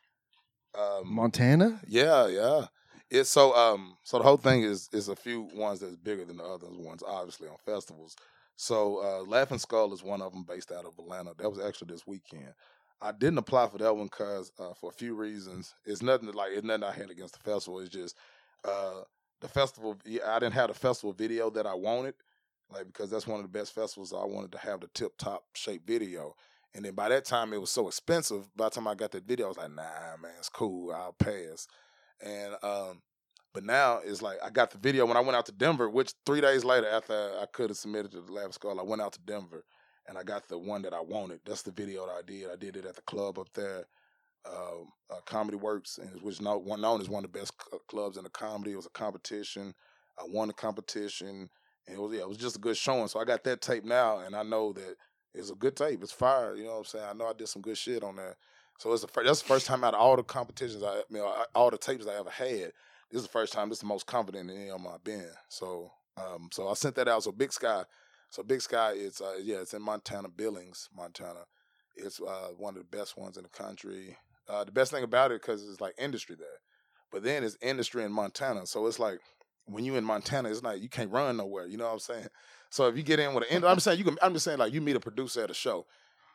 Um Montana? Yeah, yeah. It's so um so the whole thing is is a few ones that's bigger than the other ones, obviously on festivals. So uh Laughing Skull is one of them based out of Atlanta. That was actually this weekend. I didn't apply for that one because uh, for a few reasons. It's nothing like it's nothing I had against the festival. It's just uh the festival. I didn't have the festival video that I wanted, like because that's one of the best festivals. I wanted to have the tip top shape video. And then by that time, it was so expensive. By the time I got that video, I was like, "Nah, man, it's cool. I'll pass." And um, but now it's like I got the video when I went out to Denver. Which three days later, after I could have submitted to the Lab Skull, I went out to Denver and I got the one that I wanted. That's the video that I did. I did it at the club up there, um, uh, Comedy Works, and which is known, as one of the best clubs in the comedy. It was a competition. I won the competition, and it was yeah, it was just a good showing. So I got that tape now, and I know that it's a good tape. It's fire. You know what I'm saying? I know I did some good shit on there. So it's the first, that's the first time out of all the competitions I, you all the tapes I ever had. This is the first time. This is the most confident in any of my been. So, um, so I sent that out. So Big Sky, so Big Sky, it's uh, yeah, it's in Montana, Billings, Montana. It's uh, one of the best ones in the country. Uh, the best thing about it because it's like industry there, but then it's industry in Montana. So it's like when you in Montana, it's like you can't run nowhere. You know what I'm saying? So if you get in with an, end, I'm saying you can. I'm just saying like you meet a producer at a show.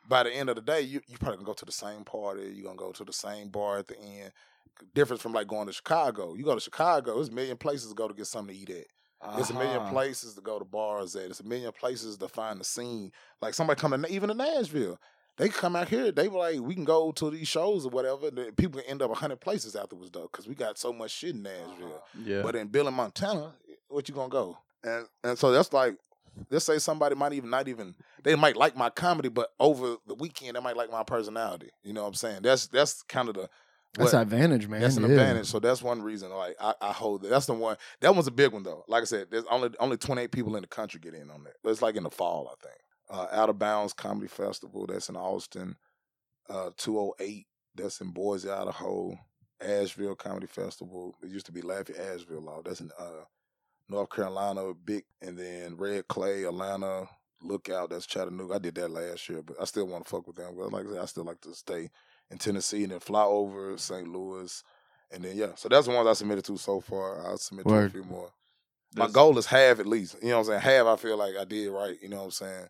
By the end of the day, you you probably gonna go to the same party. You're gonna go to the same bar at the end. Difference from like going to Chicago. You go to Chicago, there's a million places to go to get something to eat at. There's a million Uh-huh. places to go to bars at. There's a million places to find the scene. Like somebody coming, even in Nashville, they come out here. They were like, we can go to these shows or whatever. The People can end up a hundred places afterwards though, because we got so much shit in Nashville. Yeah. But in Bill in Montana, what you gonna go? And and so that's like, let's say somebody might even not even they might like my comedy, but over the weekend they might like my personality. You know what I'm saying? That's that's kind of the That's what- advantage, man. that's an yeah. advantage. So that's one reason. Like I, I hold that. That's the one. That one's a big one though. Like I said, there's only only 28 people in the country get in on that. It's like in the fall, I think. Uh, Out of Bounds Comedy Festival. That's in Austin. Uh, 208. That's in Boise, Idaho. Asheville Comedy Festival. It used to be Lafayette Asheville Law. That's in uh, North Carolina. Big and then Red Clay, Atlanta. Lookout. That's Chattanooga. I did that last year, but I still want to fuck with them. But like I said, I still like to stay in Tennessee and then fly over St. Louis. And then yeah, so that's the ones I submitted to so far. I'll submit to a few more. My goal is half at least. You know what I'm saying? Half I feel like I did right. You know what I'm saying?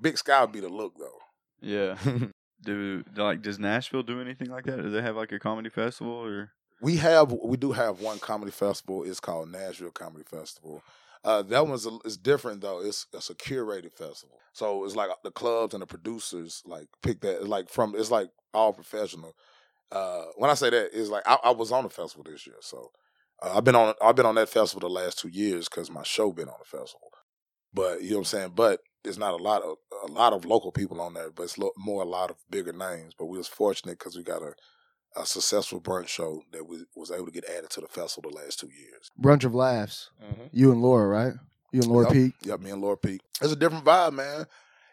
Big Sky would be the look though. Yeah. do like does Nashville do anything like that? Do they have like a comedy festival or? We have we do have one comedy festival. It's called Nashville Comedy Festival. Uh, that one's a, it's different though. It's it's a curated festival, so it's like the clubs and the producers like pick that. Like from it's like all professional. Uh, when I say that, it's like I, I was on the festival this year, so uh, I've been on I've been on that festival the last two years because my show been on the festival. But you know what I'm saying. But there's not a lot of a lot of local people on there, but it's lo- more a lot of bigger names. But we was fortunate because we got a a successful brunch show that we was able to get added to the festival the last two years. Brunch of laughs. You and Laura, right? You and Laura Yep. Peek. Yep, me and Laura Peek. It's a different vibe, man.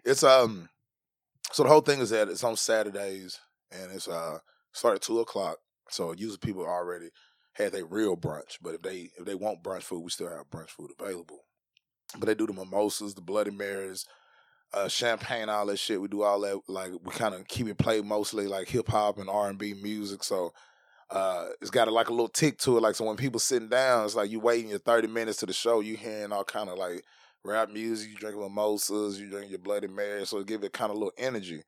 It's um so the whole thing is that it's on Saturdays and it's uh start at two o'clock. So usually people already had their real brunch. But if they if they want brunch food, we still have brunch food available. But they do the mimosas, the Bloody Marys, uh, champagne, all that shit. We do all that. Like we kind of keep it played mostly like hip hop and R and B music. So uh, it's got a, like a little tick to it. Like so when people sitting down, it's like you waiting your thirty minutes to the show. You hearing all kind of like rap music. You drinking mimosas. You drink your Bloody Mary. So it give it kind of a little energy.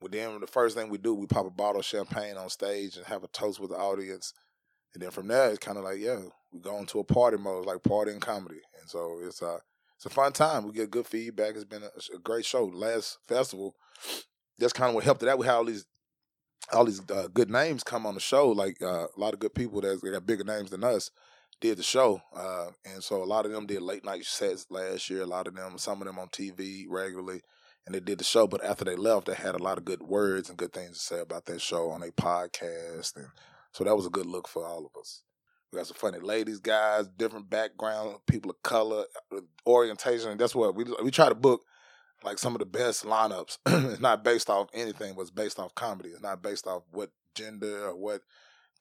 But then the first thing we do, we pop a bottle of champagne on stage and have a toast with the audience. And then from there, it's kind of like, yeah, we go into a party mode, like party and comedy. And so it's uh, it's a fun time. We get good feedback. It's been a, a great show. Last festival, that's kind of what helped it out. We had all these all these uh, good names come on the show. Like uh, a lot of good people that got bigger names than us did the show, uh, and so a lot of them did late night sets last year. A lot of them, some of them on TV regularly, and they did the show. But after they left, they had a lot of good words and good things to say about that show on their podcast, and so that was a good look for all of us. We got some funny ladies, guys, different background, people of color, uh, orientation. That's what we we try to book like some of the best lineups. it's not based off anything, but it's based off comedy. It's not based off what gender or what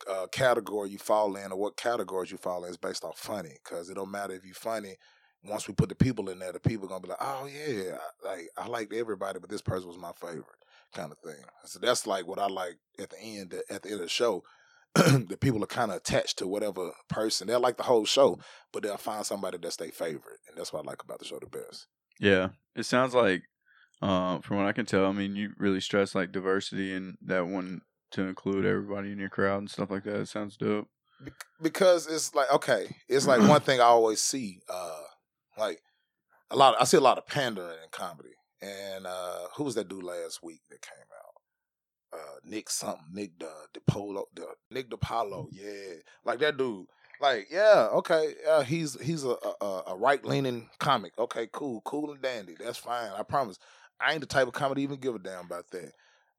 uh, category you fall in or what categories you fall in. It's based off funny because it don't matter if you're funny. Once we put the people in there, the people gonna be like, "Oh yeah, like I liked everybody, but this person was my favorite," kind of thing. So that's like what I like at the end. At the end of the show, the people are kind of attached to whatever person. They'll like the whole show, but they'll find somebody that's their favorite, and that's what I like about the show the best. Yeah, it sounds like, uh, from what I can tell, I mean, you really stress like diversity and that one to include everybody in your crowd and stuff like that. It sounds dope. because it's like okay, it's like one thing I always see, uh, like a lot. I see a lot of pandering in comedy, and uh, who was that dude last week that came out? Uh, Nick something, Nick the DiPaolo, the Nick DiPaolo, yeah, like that dude. Like, yeah, okay, uh, he's he's a a, a right leaning comic. Okay, cool, cool and dandy. That's fine. I promise. I ain't the type of comedy to even give a damn about that.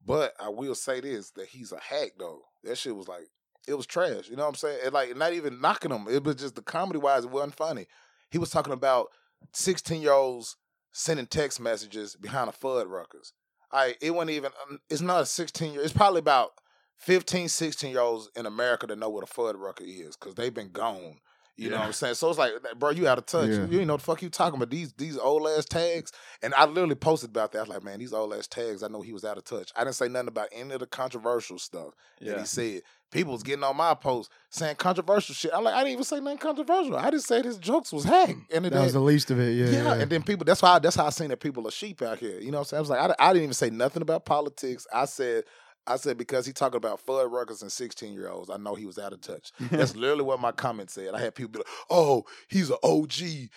But I will say this: that he's a hack though. That shit was like it was trash. You know what I'm saying? It, like not even knocking him. It was just the comedy wise, it wasn't funny. He was talking about 16 year olds sending text messages behind a Fuddruckers. I it wasn't even. um, It's not a 16 year. It's probably about 15, 16 year olds in America to know what a Fuddrucker is because they've been gone. You know what I'm saying? So it's like, bro, you out of touch. Yeah. You ain't know the fuck you talking about. These these old ass tags. And I literally posted about that. I was like, man, these old ass tags, I know he was out of touch. I didn't say nothing about any of the controversial stuff that he said. People was getting on my post saying controversial shit. I'm like, I didn't even say nothing controversial. I just said his jokes was hack. Hmm. And it That was the least of it. Yeah. yeah, yeah. and then people. That's why. That's how I seen that people are sheep out here. You know what I'm saying? I was like, I, I didn't even say nothing about politics. I said, I said because he talking about Fuddruckers and 16 year olds. I know he was out of touch. That's literally what my comment said. I had people be like, "Oh, he's an OG.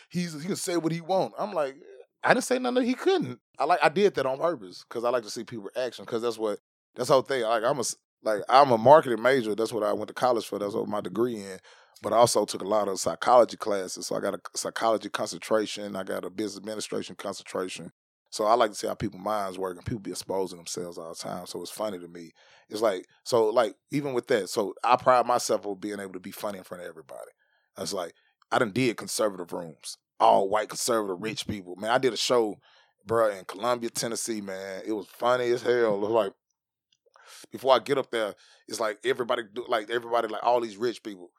He's he can say what he want." I'm like, I didn't say nothing that he couldn't. I like I did that on purpose because I like to see people reaction because that's what that's the whole thing. Like I'm a like I'm a marketing major. That's what I went to college for. That's what my degree in. But I also took a lot of psychology classes. So I got a psychology concentration. I got a business administration concentration. So I like to see how people minds work and people be exposing themselves all the time. So it's funny to me. It's like so like even with that. So I pride myself on being able to be funny in front of everybody. It's like I done did conservative rooms, all white conservative rich people. Man, I did a show, bruh, in Columbia, Tennessee. Man, it was funny as hell. It was like before I get up there, it's like everybody do like everybody like all these rich people.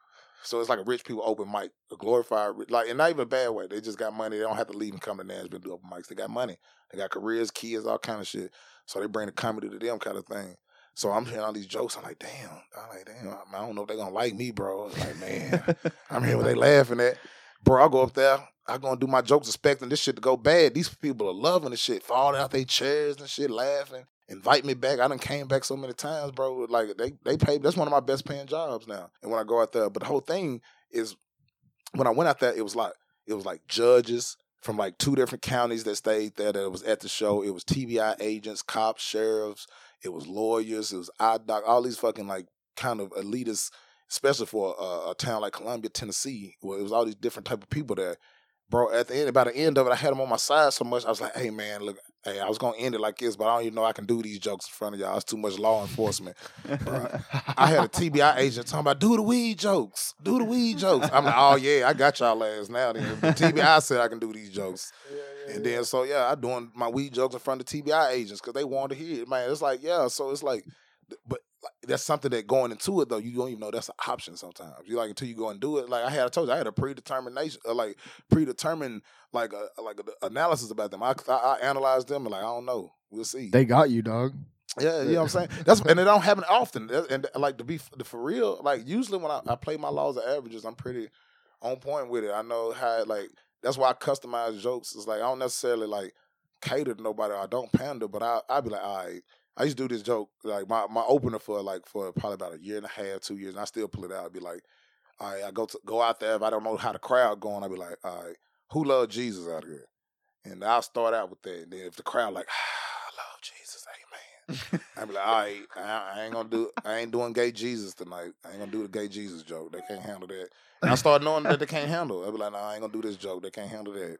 So it's like a rich people open mic, a glorified like, and not even a bad way. They just got money. They don't have to leave and come to Nashville do open mics. They got money. They got careers, kids, all kind of shit. So they bring the comedy to them kind of thing. So I'm hearing all these jokes. I'm like, damn. I'm like, damn. I don't know if they're gonna like me, bro. It's like, man, I'm hearing what they laughing at. Bro, I go up there. I gonna do my jokes, expecting this shit to go bad. These people are loving the shit, falling out their chairs and shit, laughing. Invite me back. I done came back so many times, bro. Like they they pay. That's one of my best paying jobs now. And when I go out there, but the whole thing is, when I went out there, it was like it was like judges from like two different counties that stayed there that was at the show. It was TBI agents, cops, sheriffs. It was lawyers. It was eye doc. All these fucking like kind of elitists, especially for a, a town like Columbia, Tennessee. Where it was all these different type of people there. Bro, at the end, by the end of it, I had them on my side so much. I was like, "Hey, man, look, hey, I was gonna end it like this, but I don't even know I can do these jokes in front of y'all. It's too much law enforcement." Bruh. I had a TBI agent talking about do the weed jokes, do the weed jokes. I'm like, oh yeah, I got y'all ass now. Then the TBI said I can do these jokes, and then so yeah, I doing my weed jokes in front of TBI agents because they wanted to hear it. Man, it's like yeah, so it's like, but like, that's something that going into it though, you don't even know that's an option sometimes. You like until you go and do it. Like I had, I told you, I had a predetermination, uh, like predetermined, like a like a, analysis about them. I, I I analyzed them and like I don't know, we'll see. they got you, dog. Yeah, you know what I'm saying. That's and it don't happen often. And like to be for real, like usually when I, I play my laws of averages, I'm pretty on point with it. I know how like that's why I customize jokes. It's like I don't necessarily like cater to nobody. I don't pander, but I I be like, all right. I used to do this joke like my, my opener for like for probably about a year and a half, two years, and I still pull it out. I'd be like, all right, I go to go out there if I don't know how the crowd going, I'd be like, all right, who love Jesus out here? And I'll start out with that. And then if the crowd like, ah, I love Jesus, amen. I'd be like, all right, I, I ain't gonna do, I ain't doing gay Jesus tonight. I ain't gonna do the gay Jesus joke. They can't handle that. And I start knowing that they can't handle. it. I'd be like, no, I ain't gonna do this joke. They can't handle that.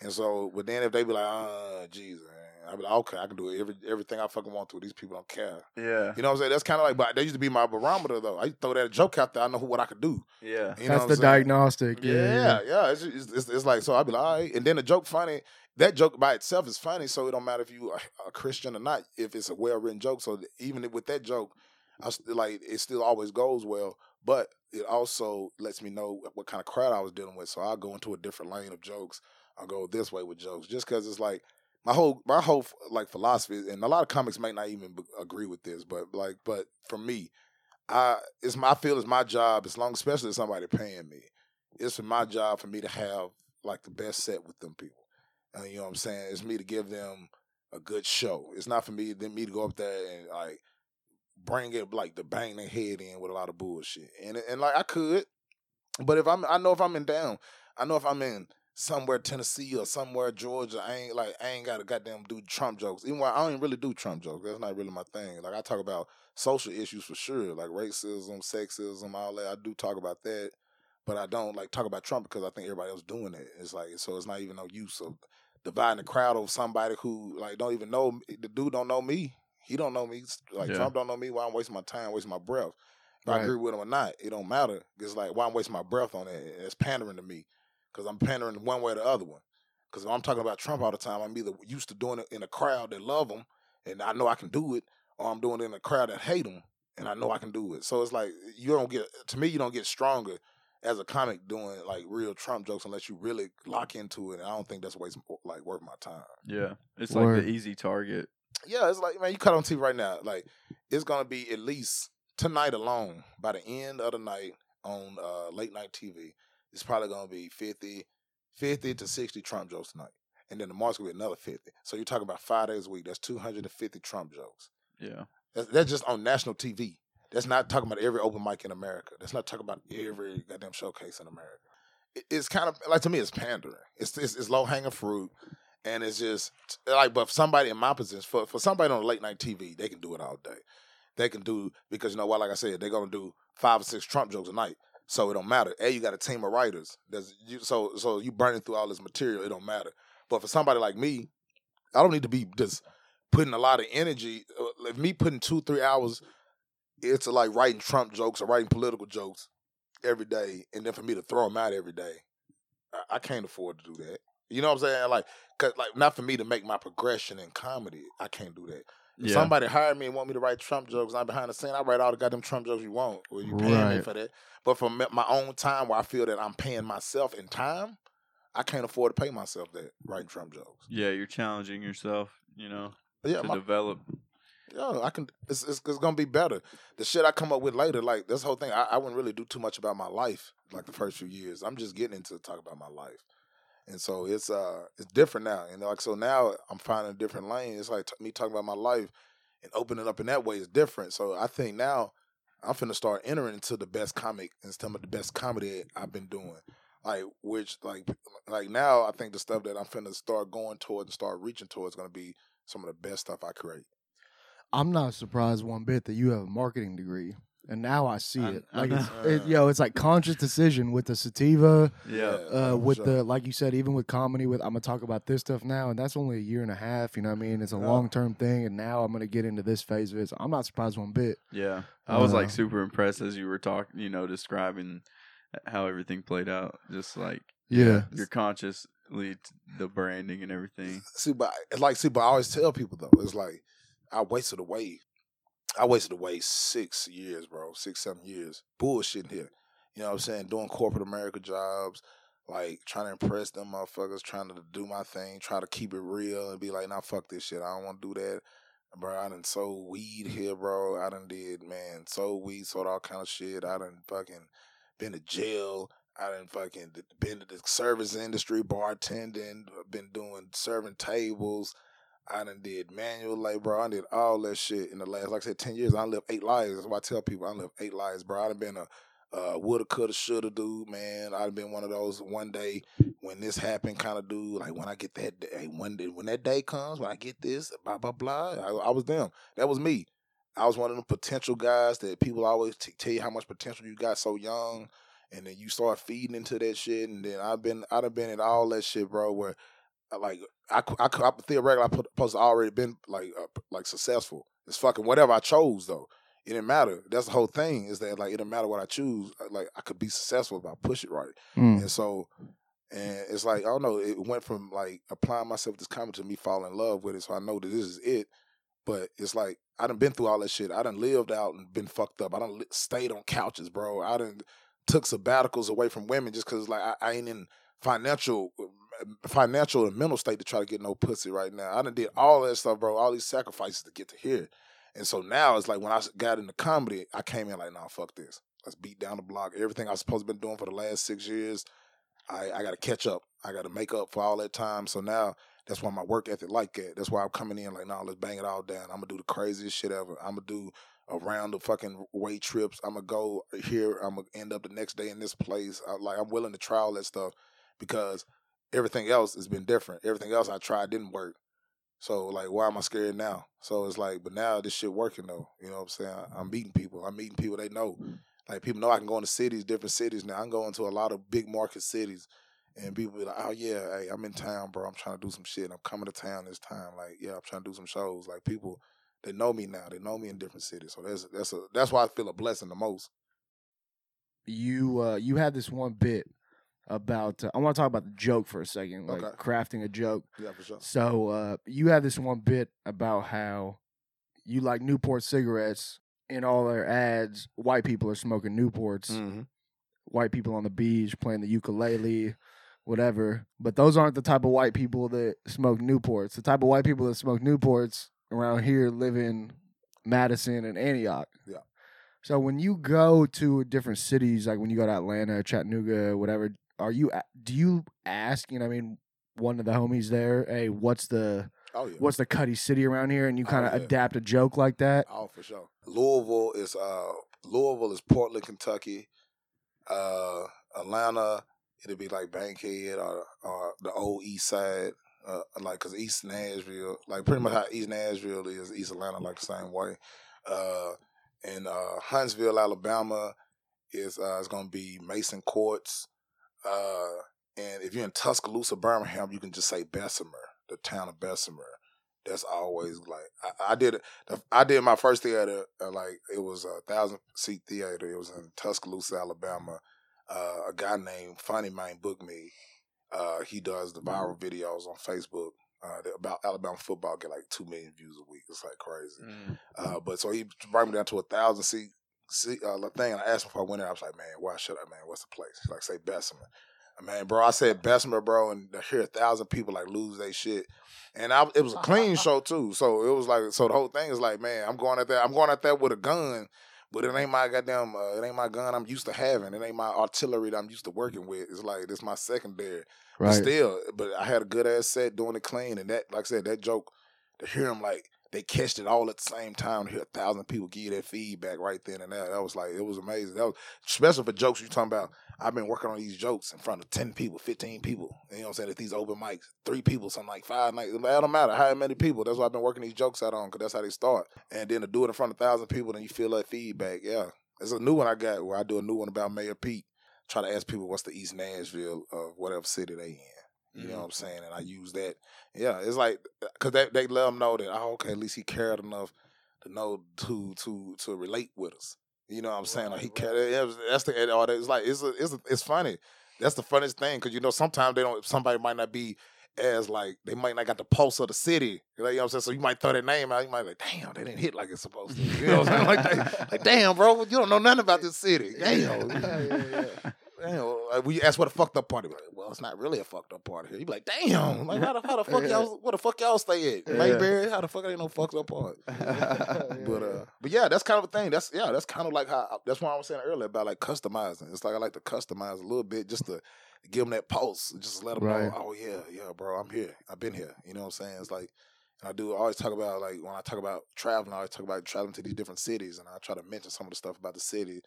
And so, but then if they be like, uh, Jesus, man, I'd be like, okay, I can do every everything I fucking want to. These people don't care. yeah, You know what I'm saying? That's kind of like, but they used to be my barometer though. I used to throw that joke out there. I know who, what I could do. yeah, You know That's the saying? diagnostic. Yeah, Yeah, yeah. yeah. It's, it's, it's, it's like so. I'd be like, all right, and then the joke funny. That joke by itself is funny, so it don't matter if you are a Christian or not. If it's a well written joke, so even with that joke, I still like it. Still always goes well, but it also lets me know what kind of crowd I was dealing with. So I'll go into a different lane of jokes. I'll go this way with jokes, just because it's like my whole my whole like philosophy, and a lot of comics may not even agree with this, but like, but for me, I it's my I feel it's my job as long, especially if somebody paying me, it's my job for me to have like the best set with them people. Uh, you know what I'm saying? It's me to give them a good show. It's not for me then me to go up there and like bring it like to bang their head in with a lot of bullshit. And and like I could, but if I'm I know if I'm in down, I know if I'm in somewhere Tennessee or somewhere Georgia, I ain't like I ain't gotta goddamn do Trump jokes. Even I don't even really do Trump jokes. That's not really my thing. Like I talk about social issues for sure, like racism, sexism, all that. I do talk about that. But I don't like talk about Trump because I think everybody else doing it. It's like so it's not even no use of dividing the crowd of somebody who like don't even know the dude don't know me. He don't know me. Like Yeah. Trump don't know me. Why I'm wasting my time, wasting my breath. If I agree with him or not, it don't matter. It's like why I'm wasting my breath on it. It's pandering to me because I'm pandering one way or the other one. Because if I'm talking about Trump all the time, I'm either used to doing it in a crowd that love him and I know I can do it, or I'm doing it in a crowd that hate him and I know I can do it. So it's like you don't get to me. You don't get stronger as a comic doing like real Trump jokes unless you really lock into it. And I don't think that's waste like worth my time. Yeah, it's Word. like the easy target. Yeah, it's like man, you cut on TV right now. Like it's gonna be at least tonight alone. By the end of the night on uh, late night TV, it's probably gonna be 50, 50 to sixty Trump jokes tonight, and then tomorrow's gonna be another fifty. So you're talking about five days a week. That's two hundred and fifty Trump jokes. Yeah, That's, that's just on national TV. That's not talking about every open mic in America. That's not talking about every goddamn showcase in America. It- it's kind of like to me, it's pandering. It's it's, it's low hanging fruit, and it's just like. But for somebody in my position, for for somebody on late night TV, they can do it all day. They can do because you know what? Like I said, they're gonna do five or six Trump jokes a night, so it don't matter. A, you got a team of writers. There's you, so so you burning through all this material, it don't matter. But for somebody like me, I don't need to be just putting a lot of energy. uh, If me putting two, three hours, it's like writing Trump jokes or writing political jokes every day, and then for me to throw them out every day, I, I can't afford to do that. You know what I'm saying? Like, cause like not for me to make my progression in comedy, I can't do that. If yeah, somebody hired me and want me to write Trump jokes, I'm behind the scene. I write all the goddamn Trump jokes you want, or you pay me for that. But for my own time, where I feel that I'm paying myself in time, I can't afford to pay myself that writing Trump jokes. yeah. You're challenging yourself, you know, yeah, to my, develop. Yeah, I can. It's, it's it's gonna be better. The shit I come up with later, like this whole thing, I, I wouldn't really do too much about my life. Like the first few years, I'm just getting into talk about my life, and so it's uh it's different now. And like so now, I'm finding a different lane. It's like t- me talking about my life and opening up in that way is different. So I think now I'm finna start entering into the best comic and some of the best comedy I've been doing. Like which like like now I think the stuff that I'm finna start going towards and start reaching towards is gonna be some of the best stuff I create. I'm not surprised one bit that you have a marketing degree, and now I see I- it. I Like it's, know. it, yo, it's like conscious decision with the sativa, Yeah, uh, with sure. the like you said, even with comedy. With I'm gonna talk about this stuff now, and that's only a year and a half. You know what I mean? It's a Yeah. long term thing, and now I'm gonna get into this phase of it. So I'm not surprised one bit. yeah. I was Uh, like super impressed as you were talking, you know, describing how everything played out. Just like Yeah, you're consciously t- the branding and everything. See, but it's like, see, but I always tell people though, it's like I wasted away. I wasted away six years, bro, six, seven years, bullshitting here. You know what I'm saying? Doing corporate America jobs, like trying to impress them motherfuckers, trying to do my thing, try to keep it real and be like, nah, fuck this shit. I don't want to do that. Bro, I done sold weed here, bro. I done did, man, sold weed, sold all kind of shit. I done fucking been to jail. I done fucking been to the service industry, bartending, been doing serving tables. I done did manual labor, bro. I did all that shit in the last, like I said, 10 years. I lived eight lives. That's why I tell people I lived eight lives, bro. I done been a uh, woulda, coulda, shoulda dude, man. I'd been one of those one day when this happened kind of dude. Like when I get that day, day, when that day comes, when I get this, blah, blah, blah. I, I was them. That was me. I was one of them potential guys that people always t- tell you how much potential you got so young, and then you start feeding into that shit. And then I've been, I'd have been in all that shit, bro. Where like I, I, I theoretically I put, supposed to already been like uh, like successful. It's fucking whatever I chose though. It didn't matter. That's the whole thing. Is that like it didn't matter what I choose. uh, Like I could be successful if I push it right. Mm. And so, and it's like I don't know. It went from like applying myself to this comedy to me falling in love with it. So I know that this is it. But it's like I done been through all that shit. I done lived out and been fucked up. I done li- stayed on couches, bro. I done took sabbaticals away from women just because like I, I ain't in financial, uh, financial and mental state to try to get no pussy right now. I done did all that stuff, bro. All these sacrifices to get to here. And so now it's like when I got into comedy, I came in like, nah, fuck this. Let's beat down the block. Everything I supposed to been doing for the last six years, I, I got to catch up. I got to make up for all that time. So now that's why my work ethic like that. That's why I'm coming in like, nah, let's bang it all down. I'm gonna do the craziest shit ever. I'm gonna do around the fucking weight trips. I'm gonna go here. I'm gonna end up the next day in this place. I, like I'm willing to try all that stuff because everything else has been different. Everything else I tried didn't work. So like, why am I scared now? So it's like, but now this shit working though. You know what I'm saying? I'm meeting people. I'm meeting people they know. Like people know I can go into cities, different cities now. I'm going to a lot of big market cities, and people be like, "Oh yeah, hey, I'm in town, bro. I'm trying to do some shit. I'm coming to town this time. Like, yeah, I'm trying to do some shows. Like people, they know me now. They know me in different cities. So that's that's a that's why I feel a blessing the most. you uh you had this one bit about uh, I want to talk about the joke for a second, like Okay. crafting a joke. Yeah, for sure. So uh you have this one bit about how you like Newport cigarettes in all their ads, white people are smoking Newports, Mhm. white people on the beach playing the ukulele, whatever. But those aren't the type of white people that smoke Newports. The type of white people that smoke Newports around here live in Madison and Antioch. Yeah. So when you go to different cities, like when you go to Atlanta, Chattanooga, whatever, are you do you ask? You know, I mean, one of the homies there, hey, what's the Oh yeah. what's the cutty city around here, and you Oh, kind of yeah. adapt a joke like that. Oh, for sure. Louisville is uh Louisville is Portland, Kentucky. Uh Atlanta, it'll be like Bankhead or or the old East Side. Uh, like, cause East Nashville, like pretty much how East Nashville is, East Atlanta, like the same way. Uh, and uh, Huntsville, Alabama, is uh, is gonna be Mason Courts. Uh, and if you're in Tuscaloosa, Birmingham, you can just say Bessemer, the town of Bessemer. That's always like I, I did. I did my first theater. Uh, like it was a thousand seat theater. It was in Tuscaloosa, Alabama. Uh, a guy named Funny Man booked me. Uh, he does the viral videos on Facebook. Uh, about Alabama football get like two million views a week. It's like crazy. Uh, but so he brought me down to a thousand seat, seat uh, the thing. And I asked him if I went there. I was like, man, why should I, man? What's the place? He's like, say Bessemer. Man, bro, I said Bessemer, bro, and to hear a thousand people like lose their shit. And I, it was a clean show too. So it was like, so the whole thing is like, man, I'm going at that, I'm going at that with a gun, but it ain't my goddamn, uh, it ain't my gun I'm used to having. It ain't my artillery that I'm used to working with. It's like, it's my secondary. But still, but I had a good ass set doing it clean, and that, like I said, that joke to hear him like they catched it all at the same time. Hear a thousand people give you that feedback right then and there, that was like it was amazing. That was special for jokes you talking about. I've been working on these jokes in front of ten people, fifteen people. You know what I'm saying? At these open mics, three people, something like five nights. It don't matter how many people. That's why I've been working these jokes out on because that's how they start. And then to do it in front of thousand people, then you feel that feedback. Yeah, there's a new one I got where I do a new one about Mayor Pete. Try to ask people what's the East Nashville of whatever city they in. You know mm-hmm. what I'm saying? And I use that. Yeah, it's like uh, because they they let them know that oh okay, at least he cared enough to know to to to relate with us. You know what I'm saying? Like he cared. That's the all that. It's like it's a, it's a, it's funny. That's the funniest thing because you know sometimes they don't. Somebody might not be as like they might not got the pulse of the city. You know what I'm saying? So you might throw their name out. You might be like, damn, they didn't hit like it's supposed to. You know what I'm saying? Like, they- like damn, bro, you don't know nothing about this city. Damn. Like, we ask what a fucked up party. Like, well, it's not really a fucked up party here. You be like, damn, like how the, how the fuck y'all, what the fuck y'all stay at? Mayberry? How the fuck ain't no fucked up party? But uh, but yeah, that's kind of a thing. That's yeah, that's kind of like how that's why I was saying earlier about like customizing. It's like I like to customize a little bit just to give them that pulse, just let them Right. know, oh yeah, yeah, bro, I'm here. I've been here. You know what I'm saying? It's like. And I do I always talk about like when I talk about traveling, I always talk about traveling to these different cities, and I try to mention some of the stuff about the city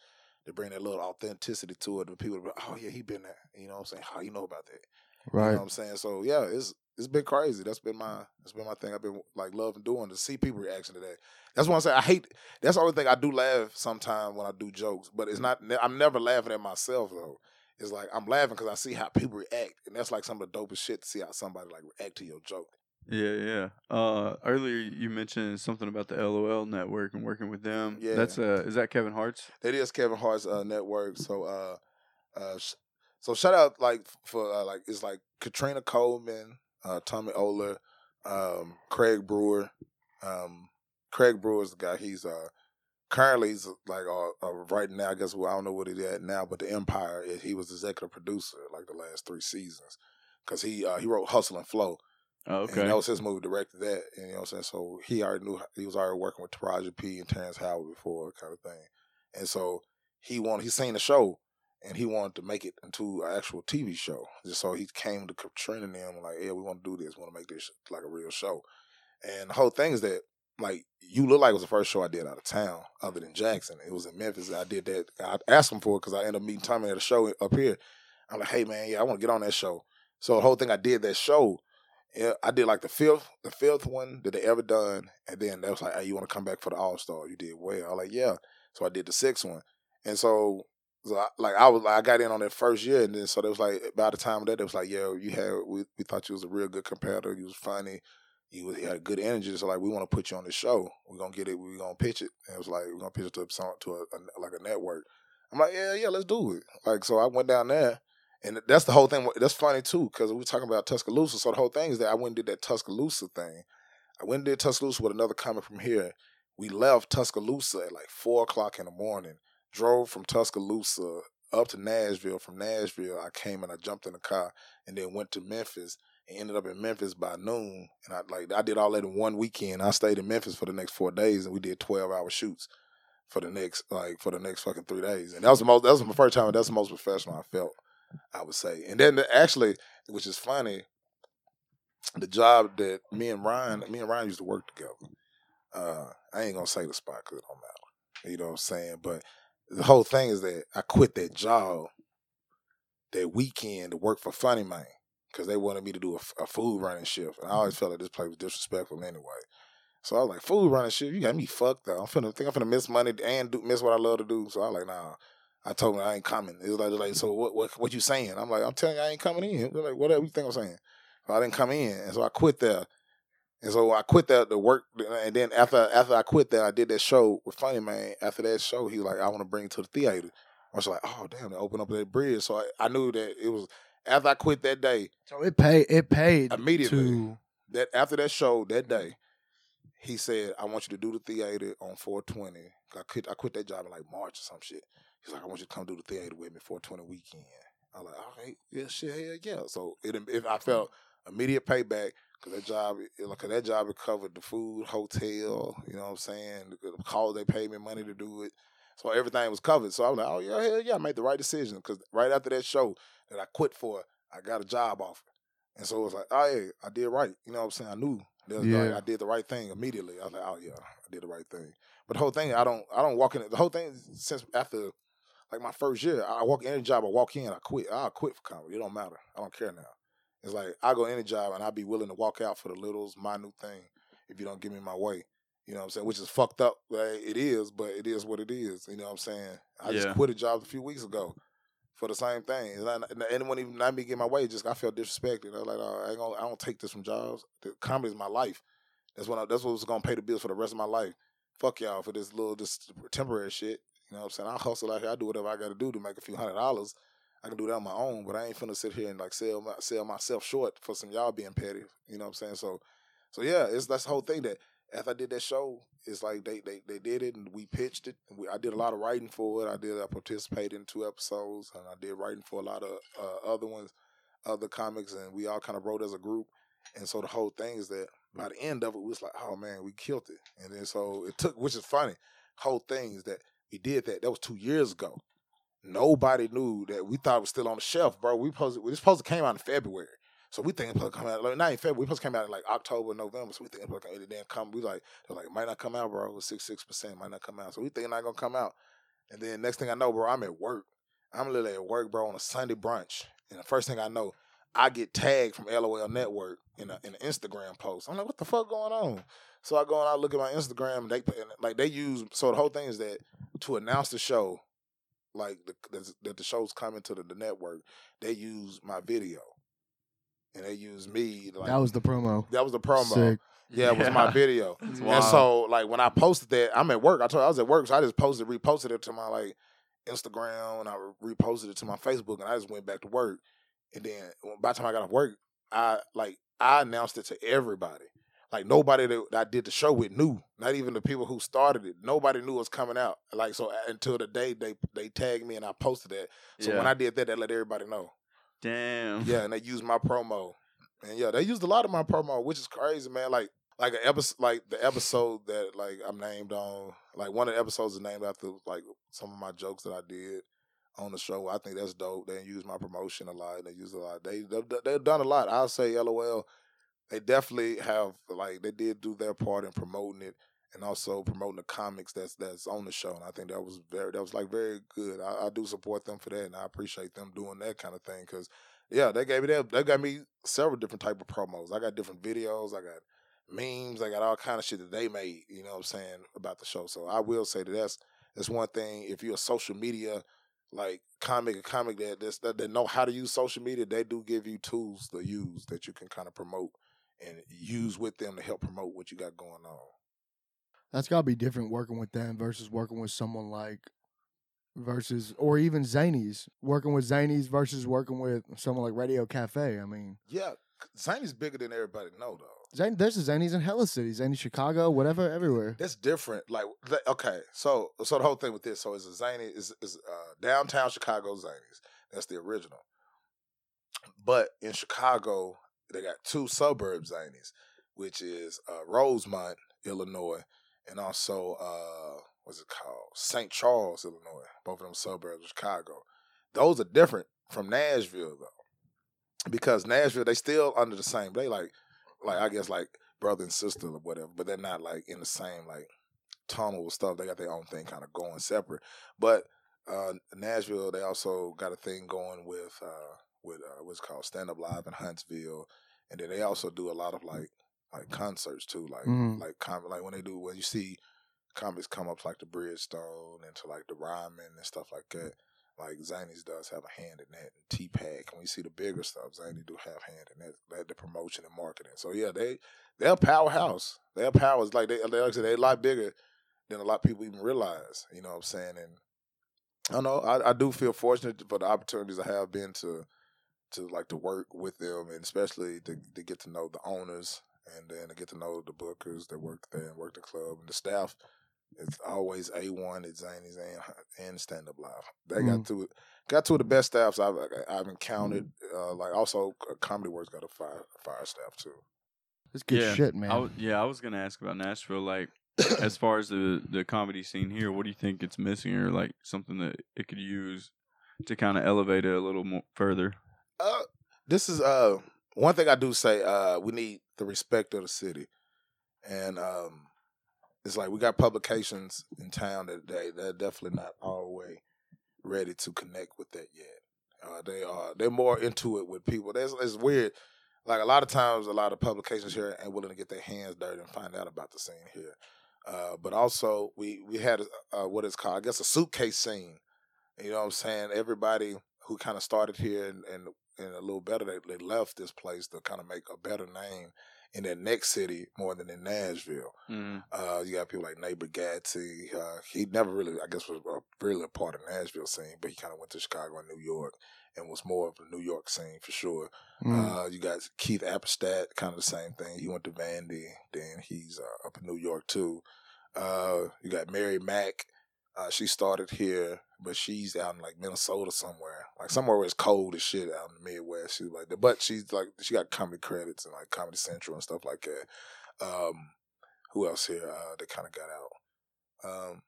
to bring that little authenticity to it. The people, be like, oh yeah, he been there. You know what I'm saying? How you know about that? Right. You know what I'm saying? So yeah, it's it's been crazy. That's been my that's been my thing. I've been like loving doing to see people reaction to that. That's why I'm saying. I hate. That's the only thing I do laugh sometimes when I do jokes, but it's not. I'm never laughing at myself though. It's like I'm laughing because I see how people react, and that's like some of the dopest shit to see how somebody like react to your joke. Yeah, yeah. Uh, earlier you mentioned something about the LOL network and working with them. Yeah. That's uh, is that Kevin Hart's? That is Kevin Hart's uh, network. So, uh, uh, sh- so shout out like for uh, like it's like Katrina Coleman, uh, Tommy Oler, um, Craig Brewer. Um, Craig Brewer is the guy. He's uh currently he's like uh, uh right now. I guess well, I don't know what he's at now, but the Empire. He was executive producer like the last three seasons because he uh, he wrote Hustle and Flow. Oh, And okay. that was his movie, directed that. And you know what I'm saying? So he already knew he was already working with Taraji P and Terrence Howard before, kind of thing. And so he wanted he seen the show and he wanted to make it into an actual TV show. Just so he came to Katrina and them like, yeah, we want to do this, we want to make this like a real show. And the whole thing is that like you look like it was the first show I did out of town, other than Jackson. It was in Memphis. I did that. I asked him for it because I ended up meeting Tommy at a show up here. I'm like, hey man, yeah, I want to get on that show. So the whole thing I did that show. Yeah, I did like the fifth, the fifth one that they ever done, and then they was like, "Hey, you want to come back for the All Star? You did well." I was like, "Yeah." So I did the sixth one, and so, so I, like I was, I got in on that first year, and then so there was like by the time of that, it was like, "Yeah, you had we, we thought you was a real good competitor. You was funny, you, was, you had good energy. So like, we want to put you on the show. We're gonna get it. We're gonna pitch it." And it was like, "We're gonna pitch it to some to a, a like a network." I'm like, "Yeah, yeah, let's do it." Like, so I went down there. And that's the whole thing. That's funny too, because we're talking about Tuscaloosa. So the whole thing is that I went and did that Tuscaloosa thing. I went and did Tuscaloosa with another comic from here. we left Tuscaloosa at like four o'clock in the morning. Drove from Tuscaloosa up to Nashville. From Nashville, I came and I jumped in the car and then went to Memphis and ended up in Memphis by noon. And I like I did all that in one weekend. I stayed in Memphis for the next four days and we did twelve hour shoots for the next like for the next fucking three days. And that was the most that was my first time. That's the most professional I felt. I would say. And then the, actually, which is funny, the job that me and Ryan, me and Ryan used to work together. Uh, I ain't gonna say the spot because it don't matter. You know what I'm saying? But the whole thing is that I quit that job that weekend to work for Funny Man because they wanted me to do a, a, food running shift, and I always felt like this place was disrespectful anyway. So I was like, food running shift, you got me fucked up. I'm finna think I'm finna miss money and do, miss what I love to do. So I was like, nah. I told them I ain't coming. It was like, like so what, what what you saying? I'm like, I'm telling you I ain't coming in. They're like, whatever you think I'm saying. So I didn't come in. And so I quit there. And so I quit that the work, and then after after I quit there, I did that show with Funny Man. After that show, he was like, "I want to bring it to the theater." I was like, "Oh damn!" They opened up that bridge, so I, I knew that it was after I quit that day. So it paid. It paid immediately. To... That after that show that mm-hmm. day, he said, "I want you to do the theater on 420." I quit. I quit that job in like March or some shit. He's like, "I want you to come do the theater with me 420 weekend." I'm like, "All right, yeah, shit, hell yeah." So it, if I hmm. felt immediate payback Cause that job, like that job, it covered the food, hotel. You know what I'm saying? The call they paid me money to do it, so everything was covered. So I was like, oh yeah, hell yeah, I made the right decision. Cause right after that show that I quit for, I got a job offer, and so it was like, oh yeah, I did right. You know what I'm saying? I knew that yeah. Like, I did the right thing immediately. I was like, oh yeah, I did the right thing. But the whole thing, I don't, I don't walk in. The whole thing since after, like my first year, I walk in any job I walk in, I quit. I quit for comedy. It don't matter. I don't care now. It's like I go any job and I'd be willing to walk out for the littles, my new thing, if you don't give me my way. You know what I'm saying? Which is fucked up. Like, it is, but it is what it is. You know what I'm saying? I yeah. just quit a job a few weeks ago for the same thing. And, anyone even not me get my way, just I felt disrespected. I was like, oh, I, ain't gonna, I don't take this from jobs. The comedy is my life. That's what I, that's what's gonna pay the bills for the rest of my life. Fuck y'all for this little this temporary shit. You know what I'm saying? I hustle out here. I do whatever I got to do to make a few hundred dollars. I can do that on my own, but I ain't finna sit here and like sell my, sell myself short for some y'all being petty. You know what I'm saying? So, so yeah, it's that's the whole thing that after I did that show, it's like they they they did it and we pitched it. And we, I did a lot of writing for it. I did I participated in two episodes and I did writing for a lot of uh, other ones, other comics, and we all kind of wrote as a group. And so the whole thing is that by the end of it, we was like, oh man, we killed it. And then so it took, which is funny. Whole thing is that we did that. That was two years ago. Nobody knew that we thought it was still on the shelf, bro. We this supposed to came out in February. So we think it come out like not in February. We supposed to come out in like October, November. So we think it didn't come. We like they're like it might not come out, bro. It was six six percent might not come out. So we think it's not gonna come out. And then next thing I know, bro, I'm at work. I'm literally at work, bro, on a Sunday brunch. And the first thing I know, I get tagged from LOL Network in a, in an Instagram post. I'm like, what the fuck going on? So I go and I look at my Instagram. They like they use. So the whole thing is that to announce the show, like the, that the show's coming to the, the, network, they use my video, and they use me. Like, that was the promo. That was the promo. Sick. Yeah, it was my video. and so, like, when I posted that, I'm at work. I told you I was at work, so I just posted, reposted it to my like Instagram, and I reposted it to my Facebook, and I just went back to work. And then by the time I got off work, I like I announced it to everybody. Like nobody that I did the show with knew. Not even the people who started it. Nobody knew it was coming out. Like so until the day they they tagged me and I posted that. So yeah. when I did that, they let everybody know. Damn. Yeah, and they used my promo. And yeah, they used a lot of my promo, which is crazy, man. Like like an episode like the episode that like I'm named on like one of the episodes is named after like some of my jokes that I did on the show. I think that's dope. They use my promotion a lot. They use a lot. They they've done a lot. I'll say LOL they definitely have like they did do their part in promoting it and also promoting the comics that's that's on the show. And I think that was very that was like very good. I, I do support them for that, and I appreciate them doing that kind of thing because yeah, they gave me that. They got me several different type of promos. I got different videos. I got memes. I got all kind of shit that they made. You know what I'm saying about the show. So I will say that that's that's one thing. If you're a social media like comic, a comic that that, that know how to use social media, they do give you tools to use that you can kind of promote and use with them to help promote what you got going on. That's got to be different working with them versus working with someone like versus or even Zanies working with Zanies versus working with someone like Radio Cafe. I mean, yeah, Zanies bigger than everybody know though. Zane, there's a Zanies in hella cities, Zany Chicago, whatever, everywhere. That's different. Like, okay, so so the whole thing with this, so it's a zany is is uh, downtown Chicago zanies. That's the original. But in Chicago, they got two suburb zanies, which is uh, Rosemont, Illinois, and also uh, what's it called, St. Charles, Illinois. Both of them suburbs of Chicago. Those are different from Nashville though, because Nashville they still under the same. They like like I guess like brother and sister or whatever, but they're not like in the same like tunnel stuff. They got their own thing kind of going separate. But uh, Nashville, they also got a thing going with uh, with uh, what's called Stand Up Live in Huntsville, and then they also do a lot of like like concerts too, like Mhm. like com- like when they do when you see comics come up to like the Bridgestone and to like the Ryman and stuff like that. Like Zany's does have a hand in that, and TPAC. When you see the bigger stuff, Zany do have hand in that, that the promotion and marketing. So yeah, they they're a powerhouse. Their power is like they, they like I said, they're a lot bigger than a lot of people even realize. You know what I'm saying? And I don't know. I, I do feel fortunate for the opportunities I have been to to like to work with them, and especially to to get to know the owners, and then to get to know the bookers that work there and work the club and the staff. It's always a one at Zany's and and Stand Up Live. They got two got two of the best staffs I've I've encountered. Uh, like also, uh, Comedy Works got a fire fire staff too. It's good Yeah, shit, man. I w- yeah, I was gonna ask about Nashville. Like, as far as the the comedy scene here, what do you think it's missing, or like something that it could use to kind of elevate it a little more further? Uh, this is uh one thing I do say. Uh, we need the respect of the city, and um, it's like we got publications in town that they they're definitely not all the way ready to connect with that yet. Uh, they are they're more into it with people. That's it's weird. Like a lot of times, a lot of publications here ain't willing to get their hands dirty and find out about the scene here. Uh, but also, we we had uh, what is called, I guess, a suitcase scene. You know what I'm saying? Everybody who kind of started here and, and and a little better, they, they left this place to kind of make a better name in their next city more than in Nashville. Mm. Uh, you got people like Nate Bargatze. Uh, he never really, I guess, was a, really a part of Nashville scene, but he kind of went to Chicago and New York and was more of a New York scene for sure. Mm. Uh, you got Keith Alberstadt, kind of the same thing. He went to Vandy, then he's uh, up in New York too. Uh, you got Mary Mack. Uh, she started here, but she's out in like Minnesota somewhere, like somewhere where it's cold as shit out in the Midwest. She's like but she's like she got comedy credits and like Comedy Central and stuff like that. Um, who else here? Uh, that kind of got out. Um,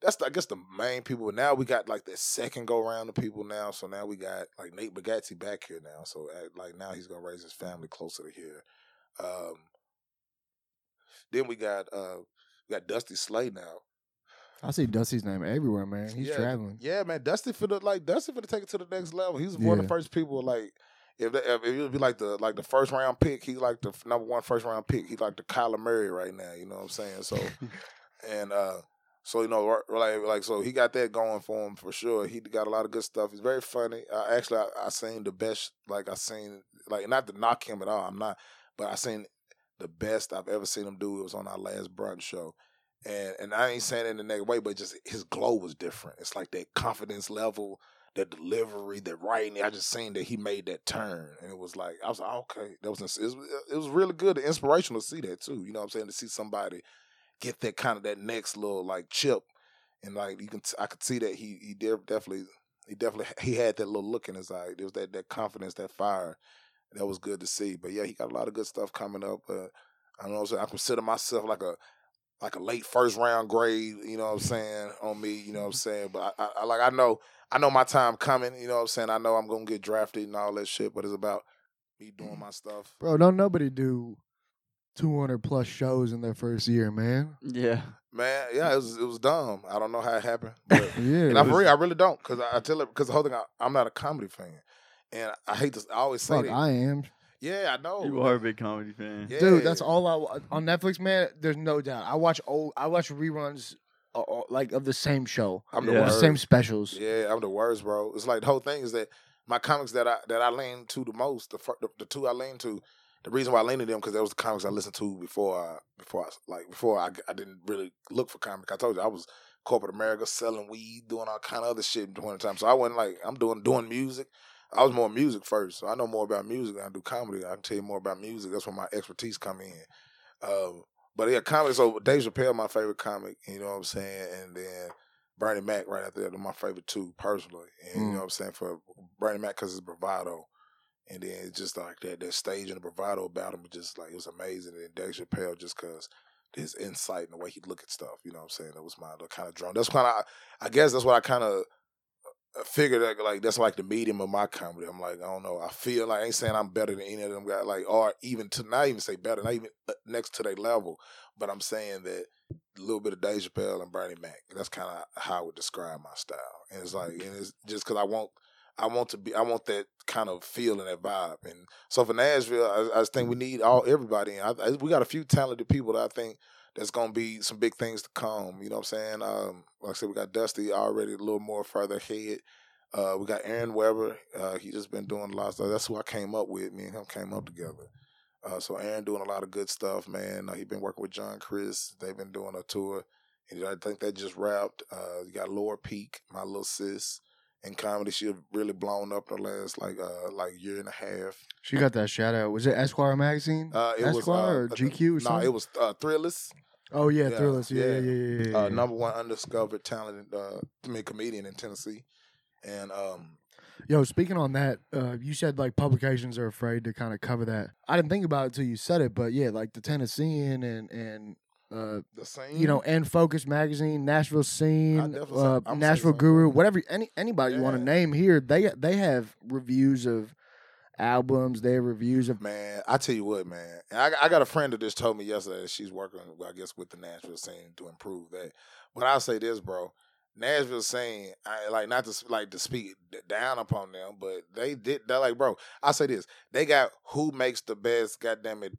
that's I guess the main people. Now we got like the second go round of people now. So now we got like Nate Bargatze back here now. So uh, like now he's gonna raise his family closer to here. Um, then we got uh, we got Dusty Slay now. I see Dusty's name everywhere, man. He's yeah, traveling. Yeah, man. Dusty for the like Dusty for to take it to the next level. He's one of the first people like if, they, if it would be like the like the first round pick, he's like the number one first round pick. He's like the Kyler Murray right now. You know what I'm saying? So and uh so you know like like so he got that going for him for sure. He got a lot of good stuff. He's very funny. Uh, actually, I, I seen the best. Like I seen like not to knock him at all. I'm not, but I seen the best I've ever seen him do. It was on our last brunch show. And and I ain't saying it in the negative way, but just his glow was different. It's like that confidence level, that delivery, that writing. I just seen that he made that turn, and it was like I was like, okay, that was it was, it was really good, inspirational to see that too. You know what I'm saying? To see somebody get that kind of that next little like chip, and like you can I could see that he he definitely he definitely he had that little look in his eye. There was that that confidence, that fire. That was good to see. But yeah, he got a lot of good stuff coming up. Uh, I don't know. so I consider myself like a like a late first round grade, you know what I'm saying, on me, you know what I'm mm-hmm. saying. But I, I, I like I know I know my time coming, you know what I'm saying. I know I'm gonna get drafted and all that shit, but it's about me doing mm-hmm. my stuff. Bro, don't nobody do 200 plus shows in their first year, man. Yeah. Man, yeah, it was it was dumb. I don't know how it happened, but Yeah. and I, for real, I really don't, because I, I tell it because the whole thing I, I'm not a comedy fan, and I hate to I always say Fuck, that. I am. Yeah, I know, You are a big comedy fan. Yeah. Dude, that's all I wa- on Netflix, man. There's no doubt. I watch old, I watch reruns, uh, uh, like of the same show, I'm the Yeah. the worst. same specials. Yeah, I'm the worst, bro. It's like the whole thing is that my comics that I that I lean to the most, the fir- the, the two I lean to, the reason why I lean to them because that was the comics I listened to before I before I like before I, I didn't really look for comics. I told you I was corporate America selling weed, doing all kind of other shit during the time. So I wasn't like I'm doing doing music. I was more music first, so I know more about music than I do comedy. I can tell you more about music. That's where my expertise come in. Um, but yeah, comedy. So Dave Chappelle, my favorite comic. You know what I'm saying, and then Bernie Mac right after that, my favorite two personally. And you Mm. know what I'm saying for Bernie Mac because it's bravado, and then it's just like that that stage and the bravado about him, just like it was amazing. And Dave Chappelle just because his insight and the way he look at stuff. You know what I'm saying? That was my kind of drum. That's kind of I guess that's what I kind of figured that like that's like the medium of my comedy. I'm like I don't know. I feel like I ain't saying I'm better than any of them guys. Like or even to not even say better, not even next to their level. But I'm saying that a little bit of Dave Chappelle and Bernie Mac. That's kind of how I would describe my style. And it's like, and it's just because I want, I want to be, I want that kind of feel and that vibe. And so for Nashville, I, I just think we need all everybody. I, I, we got a few talented people that I think that's gonna be some big things to come. You know what I'm saying? Um, like I said, we got Dusty already a little more further ahead. Uh, we got Aaron Weber. Uh, he just been doing a lot of stuff. That's who I came up with. Me and him came up together. Uh, so Aaron doing a lot of good stuff, man. Uh, he been working with John Crist. They've been doing a tour. And I think that just wrapped. Uh, you got Laura Peek, my little sis, in comedy. She really blown up the last like uh like year and a half. She got that shout out. Was it Esquire magazine? Uh, it was Esquire uh, or GQ or No, something? it was uh, Thrillist. Oh yeah, yeah, Thrillist. Yeah, yeah, yeah. yeah, yeah. yeah, uh, number one undiscovered talented uh, I mean, comedian in Tennessee, and um, Yo, speaking on that, uh, you said like publications are afraid to kind of cover that. I didn't think about it until you said it, but yeah, like the Tennessean and and uh, the same. you know, and Focus Magazine, Nashville Scene, uh, Nashville. Guru, whatever any anybody you want to name here, they they have reviews of albums. their reviews of Man, I tell you what, man. And I, I got a friend that just told me yesterday that she's working, I guess, with the Nashville scene to improve that. But I'll say this, bro. Nashville scene, I like not to like to speak down upon them, but they did. They're like, bro. I say this: they got who makes the best, goddamn it,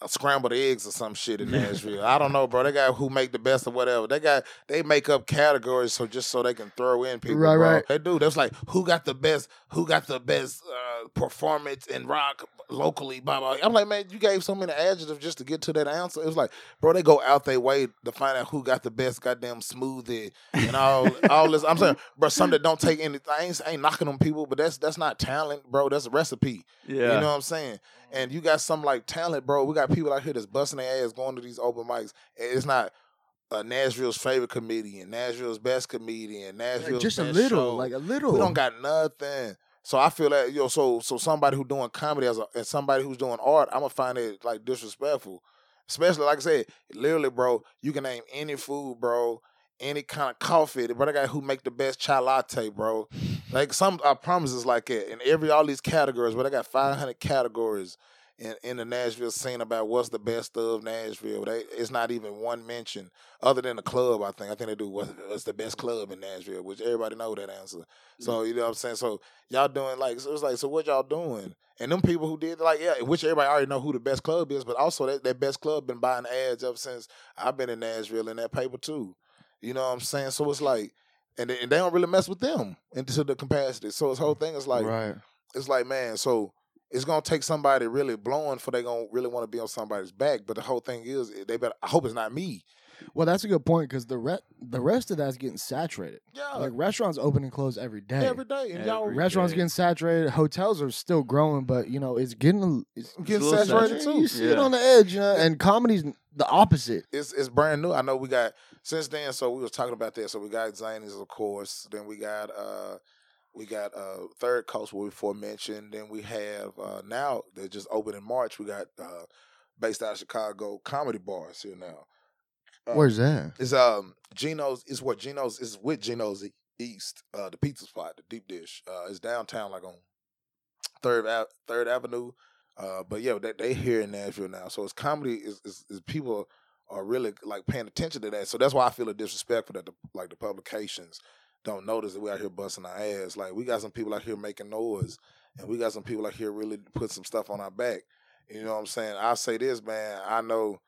uh, scrambled eggs or some shit in Nashville. I don't know, bro. They got who make the best or whatever. They got they make up categories so just so they can throw in people. Right, bro. right. They do. That's like who got the best, who got the best uh, performance in rock locally. Blah blah. I'm like, man, you gave so many adjectives just to get to that answer. It was like, bro, they go out their way to find out who got the best goddamn smoothie and all all this. I'm saying, bro, some that don't take any. I ain't, I ain't knocking on people, but that's that's not talent, bro. That's a recipe. Yeah. You know what I'm saying? And you got some like talent, bro. We got people out here that's busting their ass going to these open mics. And It's not uh, Nashville's favorite comedian, Nashville's best comedian, like, Nashville's just a little, show. like a little. we don't got nothing. So I feel that yo, so so somebody who doing comedy as a and somebody who's doing art, I'm gonna find it like disrespectful. Especially like I said, literally, bro, you can name any food, bro, any kind of coffee. But the guy who make the best chai latte, bro. Like some I promise is like it. In every all these categories, but I got 500 categories in, in the Nashville scene about what's the best of Nashville. They, it's not even one mention other than the club. I think I think they do what's, what's the best club in Nashville, which everybody know that answer. So mm-hmm. you know what I'm saying. So y'all doing like so it's like so what y'all doing? And them people who did like yeah, which everybody already know who the best club is, but also that, that best club been buying ads ever since I've been in Nashville in that paper too. You know what I'm saying? So it's like. And they, and they don't really mess with them into the capacity. So this whole thing is like, right. it's like man so it's gonna take somebody really blowing for they gonna really want to be on somebody's back but the whole thing is they better i hope it's not me Well, that's a good point because the re- the rest of that's getting saturated. yeah Like restaurants open and close every day. every day and y'all Restaurants day. getting saturated. Hotels are still growing, but you know it's getting a- it's, getting saturated saturated. too You see it on the edge, you know. And comedy's the opposite. it's it's brand new i know we got since then so we was talking about that so we got zanies of course then we got uh we got uh third coast we before mentioned then we have uh now they're just opened in march we got uh based out of chicago comedy bars here now Uh, Where's that? It's um Gino's. It's what Gino's is with Gino's East, uh, the pizza spot, the deep dish. Uh, it's downtown, like on Third Ave- Third Avenue. Uh, but yeah, they they here in Nashville now. So it's comedy. Is, is is people are really like paying attention to that. So that's why I feel a disrespectful that the like the publications don't notice that we out here busting our ass. Like we got some people out here making noise, and we got some people out here really put some stuff on our back. You know what I'm saying? I say this, man. I know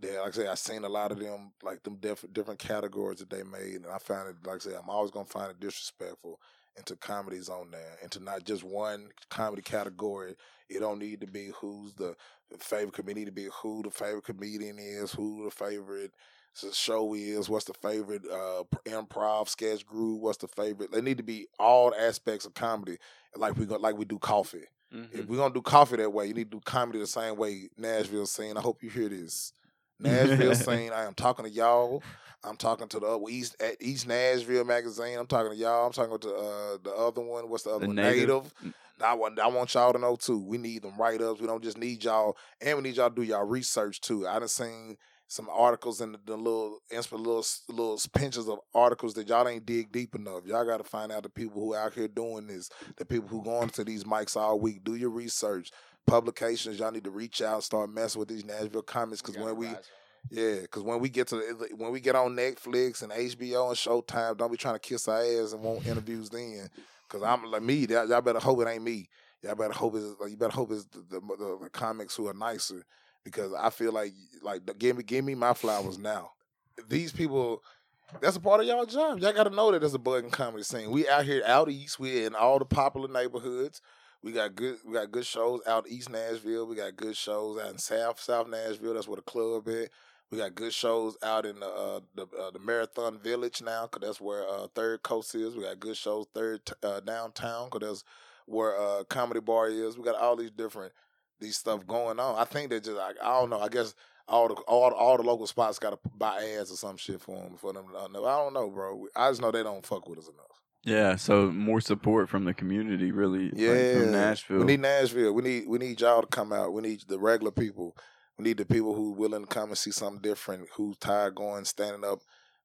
that, like I say, I seen a lot of them, like them different different categories that they made, and I found it, like I say, I'm always gonna find it disrespectful. into comedies on there, into not just one comedy category. It don't need to be who's the favorite comedian. To be who the favorite comedian is, who the favorite show is, what's the favorite uh, improv sketch group, what's the favorite. They need to be all aspects of comedy, like we go, like we do coffee. Mm-hmm. If we're gonna do coffee that way, you need to do comedy the same way Nashville scene. I hope you hear this. Nashville scene. I am talking to y'all. I'm talking to the East at East Nashville magazine. I'm talking to y'all. I'm talking to uh, the other one. What's the other The one? Native. Native. I want I want y'all to know too. We need them write ups. We don't just need y'all, and we need y'all to do y'all research too. I done seen some articles and the, the little insp little little pinches of articles that y'all ain't dig deep enough. Y'all got to find out the people who out here doing this, the people who going to these mics all week. Do your research. Publications, y'all need to reach out, start messing with these Nashville comics because when we yeah, because when we get to the, when we get on Netflix and HBO and Showtime, don't be trying to kiss our ass and want interviews then. Because I'm like me, y'all, y'all better hope it ain't me. Y'all better hope it's you better hope it's the, the, the, the comics who are nicer. Because I feel like like give me give me my flowers now. These people, that's a part of y'all job. Y'all got to know that there's a bug in comedy scene. We out here out east. We in all the popular neighborhoods. We got good we got good shows out east Nashville. We got good shows out in South South Nashville. That's where the club is. We got good shows out in the uh, the, uh, the Marathon Village now, cause that's where uh, Third Coast is. We got good shows third uh, downtown, cause that's where uh, Comedy Bar is. We got all these different these stuff going on. I think they just like I don't know. I guess all the all all the local spots got to buy ads or some shit for them for them. To know. I don't know, bro. I just know they don't fuck with us enough. Yeah, so more support from the community, really. like, Yeah, from Nashville. We need Nashville. We need we need y'all to come out. We need the regular people. We need the people who willing to come and see something different. Who tired going standing up,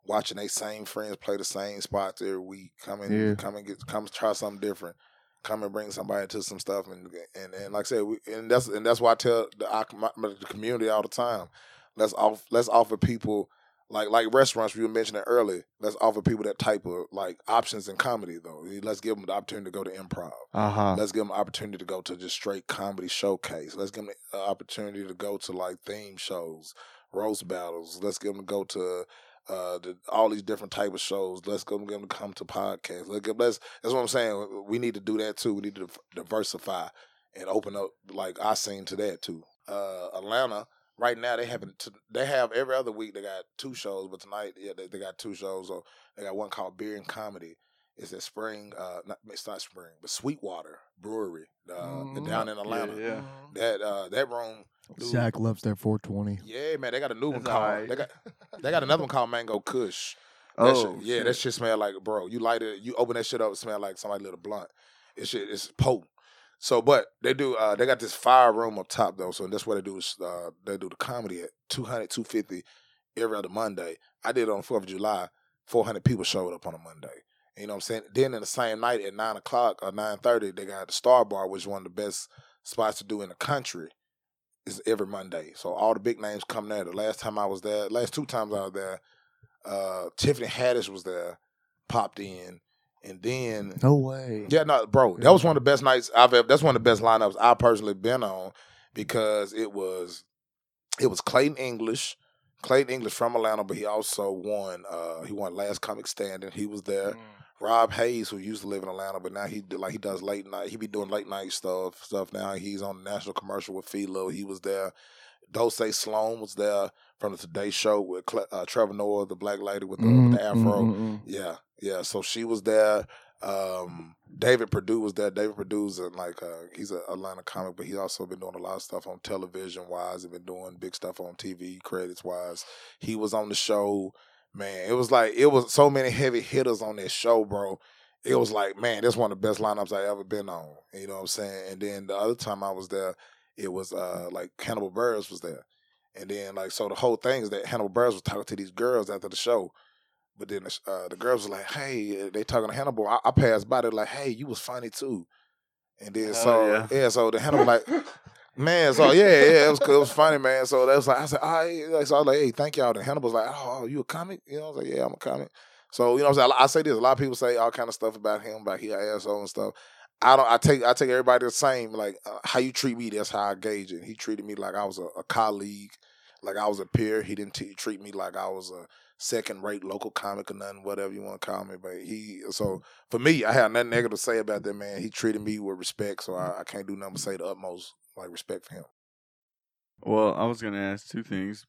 watching they same friends play the same spots every week. Come and Yeah. come and get come try something different. Come and bring somebody to some stuff and and, and like I said, we, and that's and that's why I tell the, I, my, the community all the time. Let's off let's offer people like like restaurants we were mentioning earlier. Let's offer people that type of like options in comedy though. Let's give them the opportunity to go to improv. Uh huh. Let's give them opportunity to go to just straight comedy showcase. Let's give them an opportunity to go to like theme shows, roast battles. Let's give them to go to uh, the, all these different type of shows. Let's go give them to come to podcasts. Let's, give, let's that's what I'm saying. We need to do that too. We need to diversify and open up like I seen to that too. Uh, Atlanta right now they haven't they have every other week they got two shows, but tonight yeah they, they got two shows. So they got one called Beer and Comedy. It's at Spring, uh, not it's not Spring, but Sweetwater Brewery uh, Mhm. down in Atlanta. Yeah, yeah. That uh, that room, dude, Zach loves their 420. yeah, man, they got a new one called alright. they got they got another one called Mango Kush. That Oh, shit, yeah, that shit smell like bro. You light it, you open that shit up, it smell like somebody lit a blunt. It shit is potent. So, but they do. Uh, they got this fire room up top though. So that's what they do. Is, uh, they do the comedy at 200, 250 every other Monday. I did it on Fourth of July. Four hundred people showed up on a Monday. You know what I'm saying? Then in the same night at nine o'clock or nine thirty, they got the Star Bar, which is one of the best spots to do in the country. Is every Monday. So all the big names come there. The last time I was there, last two times I was there, uh, Tiffany Haddish was there, popped in, and then No way. yeah, no, bro, that was one of the best nights I've ever. That's one of the best lineups I personally been on because it was, it was Clayton English, Clayton English from Atlanta, but he also won. uh He won Last Comic Standing. He was there. Rob Haze, who used to live in Atlanta, but now he do- like he does late night. He be doing late night stuff stuff now. He's on the national commercial with Philo. He was there. Dulce Sloan was there from the Today Show with uh, Trevor Noah, the black lady with the, Mm, with the afro. mm, mm, mm. Yeah, yeah. So she was there. Um, David Perdue was there. David Perdue's a, like uh, he's an Atlanta comic, but he's also been doing a lot of stuff on television wise. He's been doing big stuff on TV credits wise. He was on the show. Man, it was like it was so many heavy hitters on this show, bro. It was like, man, this one of the best lineups I ever been on. You know what I'm saying? And then the other time I was there, it was uh like Hannibal Buress was there. And then like so the whole thing is that Hannibal Buress was talking to these girls after the show. But then uh, the girls were like, "Hey," they talking to Hannibal. I, I passed by. They're like, "Hey, you was funny too." And then Oh, so yeah. yeah. so the Hannibal like, man, so yeah, yeah, it was. It was funny, man. So that was like, I said. Like, so I was like, "Hey, thank y'all." The Hannibal's like, "Oh, you a comic?" You know, I was like, "Yeah, I'm a comic." So you know, I'm saying I, I say this. A lot of people say all kind of stuff about him, about he an asshole and stuff. I don't. I take. I take everybody the same. Like uh, how you treat me, that's how I gauge it. He treated me like I was a, a colleague. like I was a peer. He didn't t- treat me like I was a second rate local comic or nothing, whatever you want to call me. But he, so for me, I have nothing negative to say about that man. He treated me with respect, so I, I can't do nothing but say the utmost like respect for him. Well, I was gonna ask two things.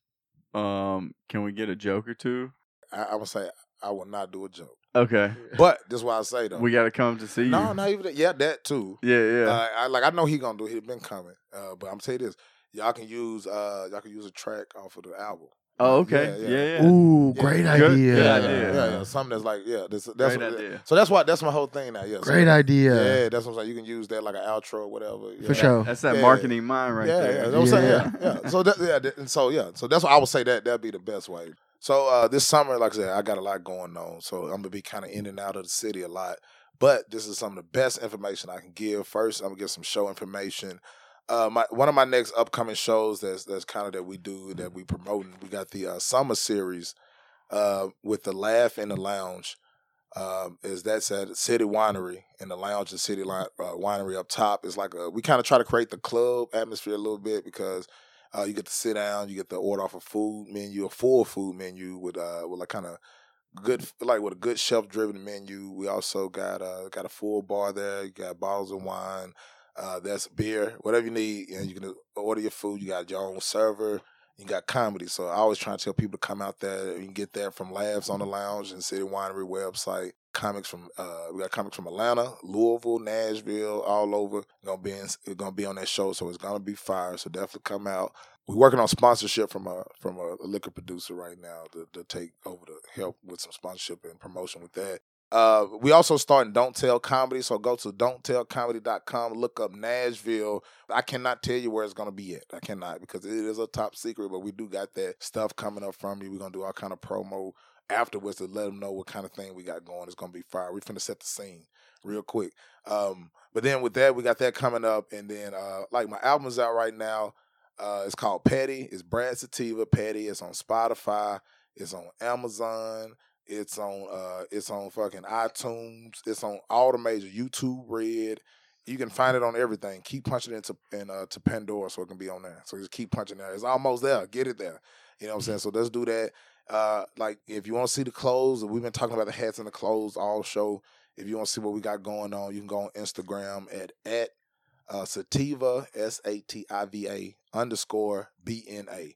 Um, can we get a joke or two? I, I would say I will not do a joke, Okay, but this is why I say though. we got to come to see you. no, not even that. Yeah, that too. Yeah, yeah. Uh, I like I know he gonna do. it. He been coming, uh, but I'm tell you this: y'all can use uh, y'all can use a track off of the album. Oh, okay. yeah, Yeah, yeah. yeah. Ooh, great Good- idea. good yeah, idea. yeah, yeah. Something that's like yeah, this, that's Great what, idea. So that's why that's my whole thing now. Yeah, so- Great idea. Yeah, that's what I'm saying. You can use that like an outro or whatever. Yeah. For sure. That's that Yeah. marketing mind right yeah, there. yeah, that's what I'm saying. Yeah. Yeah, yeah. So that, yeah, and so yeah, so that's what I would say that that'd be the best way. So uh, this summer, like I said, I got a lot going on, so I'm gonna be kind of in and out of the city a lot. But this is some of the best information I can give. First, I'm gonna give some show information. Uh, my one of my next upcoming shows that's that's kind of that we do that we promoting. We got the uh, summer series uh, with the Laugh in the Lounge. Um, is that's at City Winery in the lounge of City Li- uh, Winery up top. It's like a we kind of try to create the club atmosphere a little bit because uh, you get to sit down, you get to order off a food menu, a full food menu with uh with like kind of good like with a good shelf driven menu. We also got uh got a full bar there. You got bottles of wine. Uh, that's beer, whatever you need. And you can order your food. You got your own server. You got comedy. So I always try to tell people to come out there. You can get there from Labs on the Lounge and City Winery website. Comics from uh, we got comics from Atlanta, Louisville, Nashville, all over. Gonna be in, gonna be on that show, so it's gonna be fire. So definitely come out. We're working on sponsorship from a from a, liquor producer right now to, to take over to help with some sponsorship and promotion with that. Uh, we also starting Don't Tell Comedy, so go to don'ttellcomedy.com, look up Nashville. I cannot tell you where it's gonna be at. I cannot because it is a top secret, but we do got that stuff coming up from you. We're gonna do all kind of promo afterwards to let them know what kind of thing we got going. It's gonna be fire. We're finna set the scene real quick. Um, but then with that, we got that coming up, and then uh, like my album's out right now. Uh, it's called Petty. It's Brad Sativa Petty. It's on Spotify. It's on Amazon. It's on uh, it's on fucking iTunes. It's on all the major YouTube Red. You can find it on everything. Keep punching it into in, uh, to Pandora so it can be on there. So just keep punching there. It's almost there. Get it there. You know what I'm saying? So let's do that. Uh, like if you want to see the clothes, we've been talking about the hats and the clothes all show. If you want to see what we got going on, you can go on Instagram at at uh, Sativa S A T I V A underscore B N A.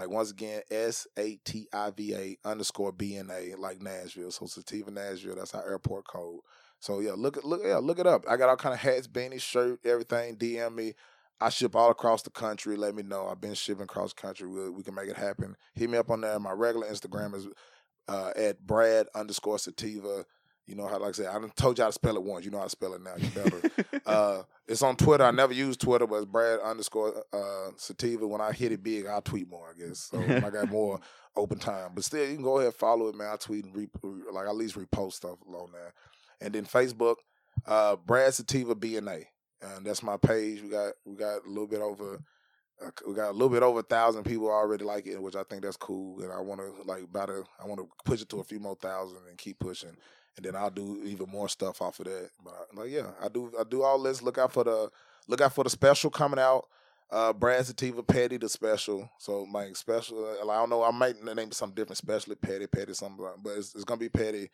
Like once again, S A T I V A underscore B N A, like Nashville. So Sativa Nashville, that's our airport code. So yeah, look look yeah, look it up. I got all kind of hats, beanies, shirt, everything. DM me. I ship all across the country. Let me know. I've been shipping across country. We, we can make it happen. Hit me up on there. My regular Instagram is uh, at Brad underscore Sativa. You know how, like I said, I done told you how to spell it once. You know how to spell it now. You better. uh, it's on Twitter. I never use Twitter, but it's Brad underscore uh, Sativa. When I hit it big, I'll tweet more. I guess so. I got more open time, but still, you can go ahead and follow it, man. I tweet and re- like at least repost stuff along there, and then Facebook, uh, Brad Sativa BNA, and that's my page. We got we got a little bit over. Uh, we got a little bit over a thousand people already like it, which I think that's cool. And I want to like about to, I want to push it to a few more thousand and keep pushing and then I'll do even more stuff off of that. But like, yeah, I do I do all this. Look out for the look out for the special coming out. Uh, Brad Sativa Petty the special. So my special, uh, I don't know, I might name something different, especially Petty, Petty, something, like- but it's, it's gonna be Petty.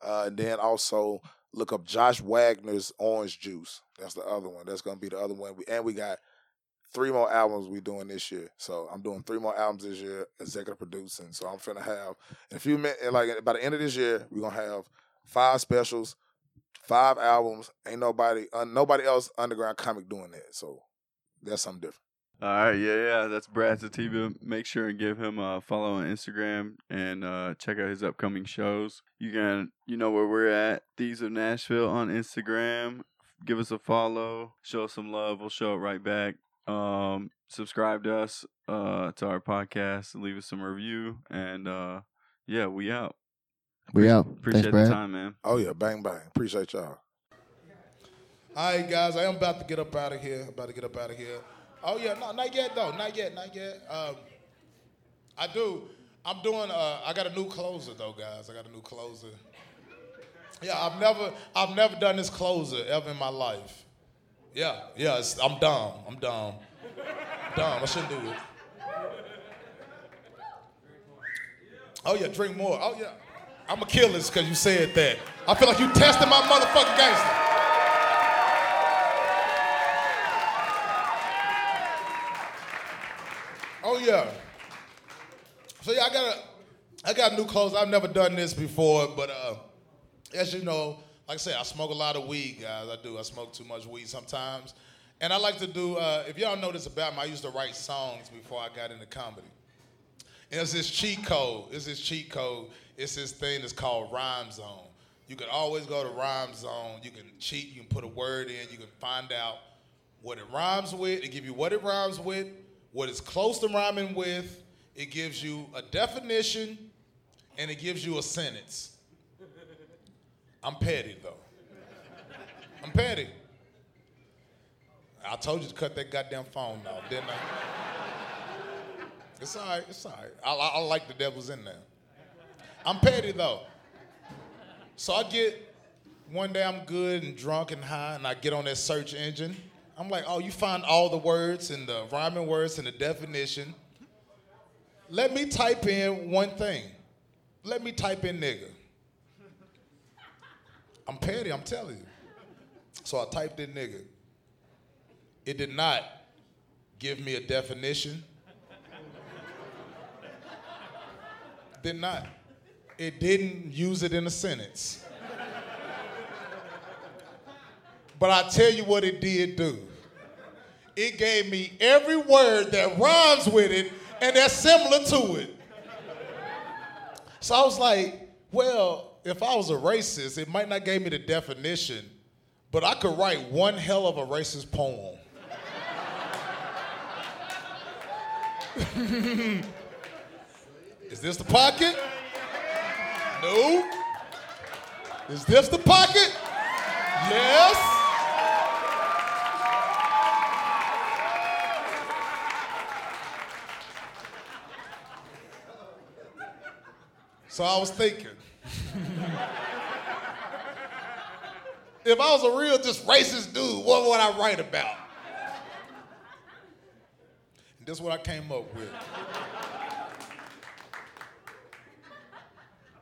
Uh, and then also look up Josh Wagner's Orange Juice. That's the other one. That's gonna be the other one. We, and we got three more albums we doing this year. So I'm doing three more albums this year, executive producing. So I'm finna have in a few minutes, like by the end of this year, we're gonna have five specials, five albums. Ain't nobody, uh, nobody else underground comic doing that. So that's something different. All right, yeah, yeah, that's Brad Sativa. Make sure and give him a follow on Instagram and uh, check out his upcoming shows. You can, you know where we're at. Thieves of Nashville on Instagram. Give us a follow. Show us some love. We'll show it right back. Um, subscribe to us, uh, to our podcast. Leave us some review, and uh, yeah, we out. We out. Appreciate Thanks, the Brad. time, man. Oh yeah, bang bang. Appreciate y'all. All right, guys, I am about to get up out of here. About to get up out of here. Oh yeah, no, not yet though. Not yet. Not yet. Um, I do. I'm doing. Uh, I got a new closer though, guys. I got a new closer. Yeah, I've never, I've never done this closer ever in my life. Yeah, yeah. It's, I'm dumb. I'm dumb. dumb. I shouldn't do it. Oh yeah, drink more. Oh yeah. I'ma kill this because you said that. I feel like you tested my motherfucking gangster. Oh yeah. So yeah, I got a, I got new clothes. I've never done this before, but uh, as you know, like I said, I smoke a lot of weed, guys. I do. I smoke too much weed sometimes, and I like to do. Uh, if y'all know this about me, I used to write songs before I got into comedy. And it's this cheat code. It's this cheat code. It's this thing that's called Rhyme Zone. You can always go to Rhyme Zone. You can cheat. You can put a word in. You can find out what it rhymes with. It give you what it rhymes with, what it's close to rhyming with. It gives you a definition, and it gives you a sentence. I'm petty though. I'm petty. I told you to cut that goddamn phone off, didn't I? It's all right. It's all right. I, I, I like the devil's in there. I'm petty though. So I get one day I'm good and drunk and high, and I get on that search engine. I'm like, oh, you find all the words and the rhyming words and the definition. Let me type in one thing. Let me type in nigga. I'm petty, I'm telling you. So I typed in nigga. It did not give me a definition. Did not. It didn't use it in a sentence. But I tell you what it did do. It gave me every word that rhymes with it and that's similar to it. So I was like, well, if I was a racist, it might not give me the definition, but I could write one hell of a racist poem. Is this the pocket? No. Is this the pocket? Yes. So I was thinking. if I was a real just racist dude, what would I write about? And this is what I came up with.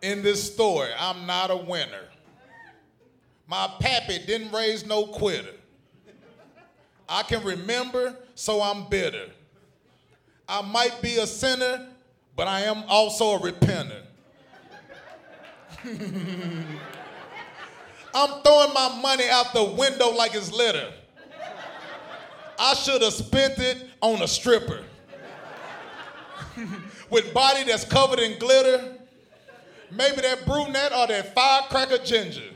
In this story, I'm not a winner. My pappy didn't raise no quitter. I can remember, so I'm bitter. I might be a sinner, but I am also a repenter. I'm throwing my money out the window like it's litter. I should have spent it on a stripper. With body that's covered in glitter. Maybe that brunette or that firecracker ginger.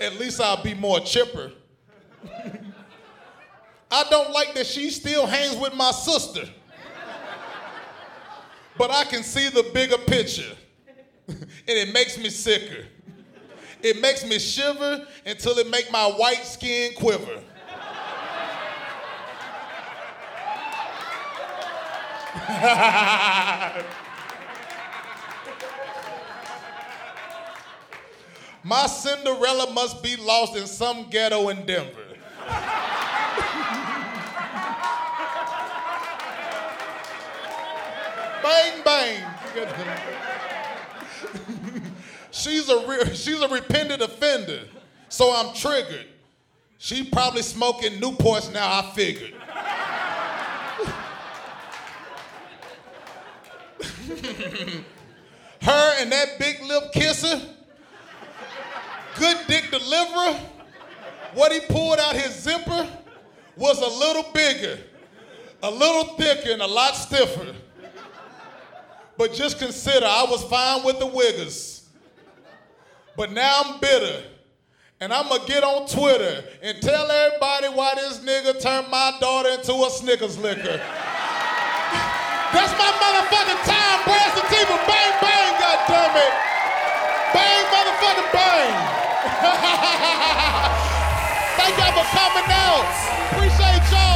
At least I'll be more chipper. I don't like that she still hangs with my sister but I can see the bigger picture. and it makes me sicker. It makes me shiver until it make my white skin quiver. my Cinderella must be lost in some ghetto in Denver. bang, bang. she's a re- she's a repentant offender, so I'm triggered. She probably smoking Newports now. I figured. Her and that big lip kisser, good dick deliverer. What he pulled out his zipper was a little bigger, a little thicker, and a lot stiffer. But just consider, I was fine with the Wiggers. But now I'm bitter. And I'm gonna get on Twitter and tell everybody why this nigga turned my daughter into a Snickers liquor. That's my motherfucking time, Brad Sativa. Bang, bang, goddammit. Bang, motherfucking bang. Thank y'all for coming out. Appreciate y'all.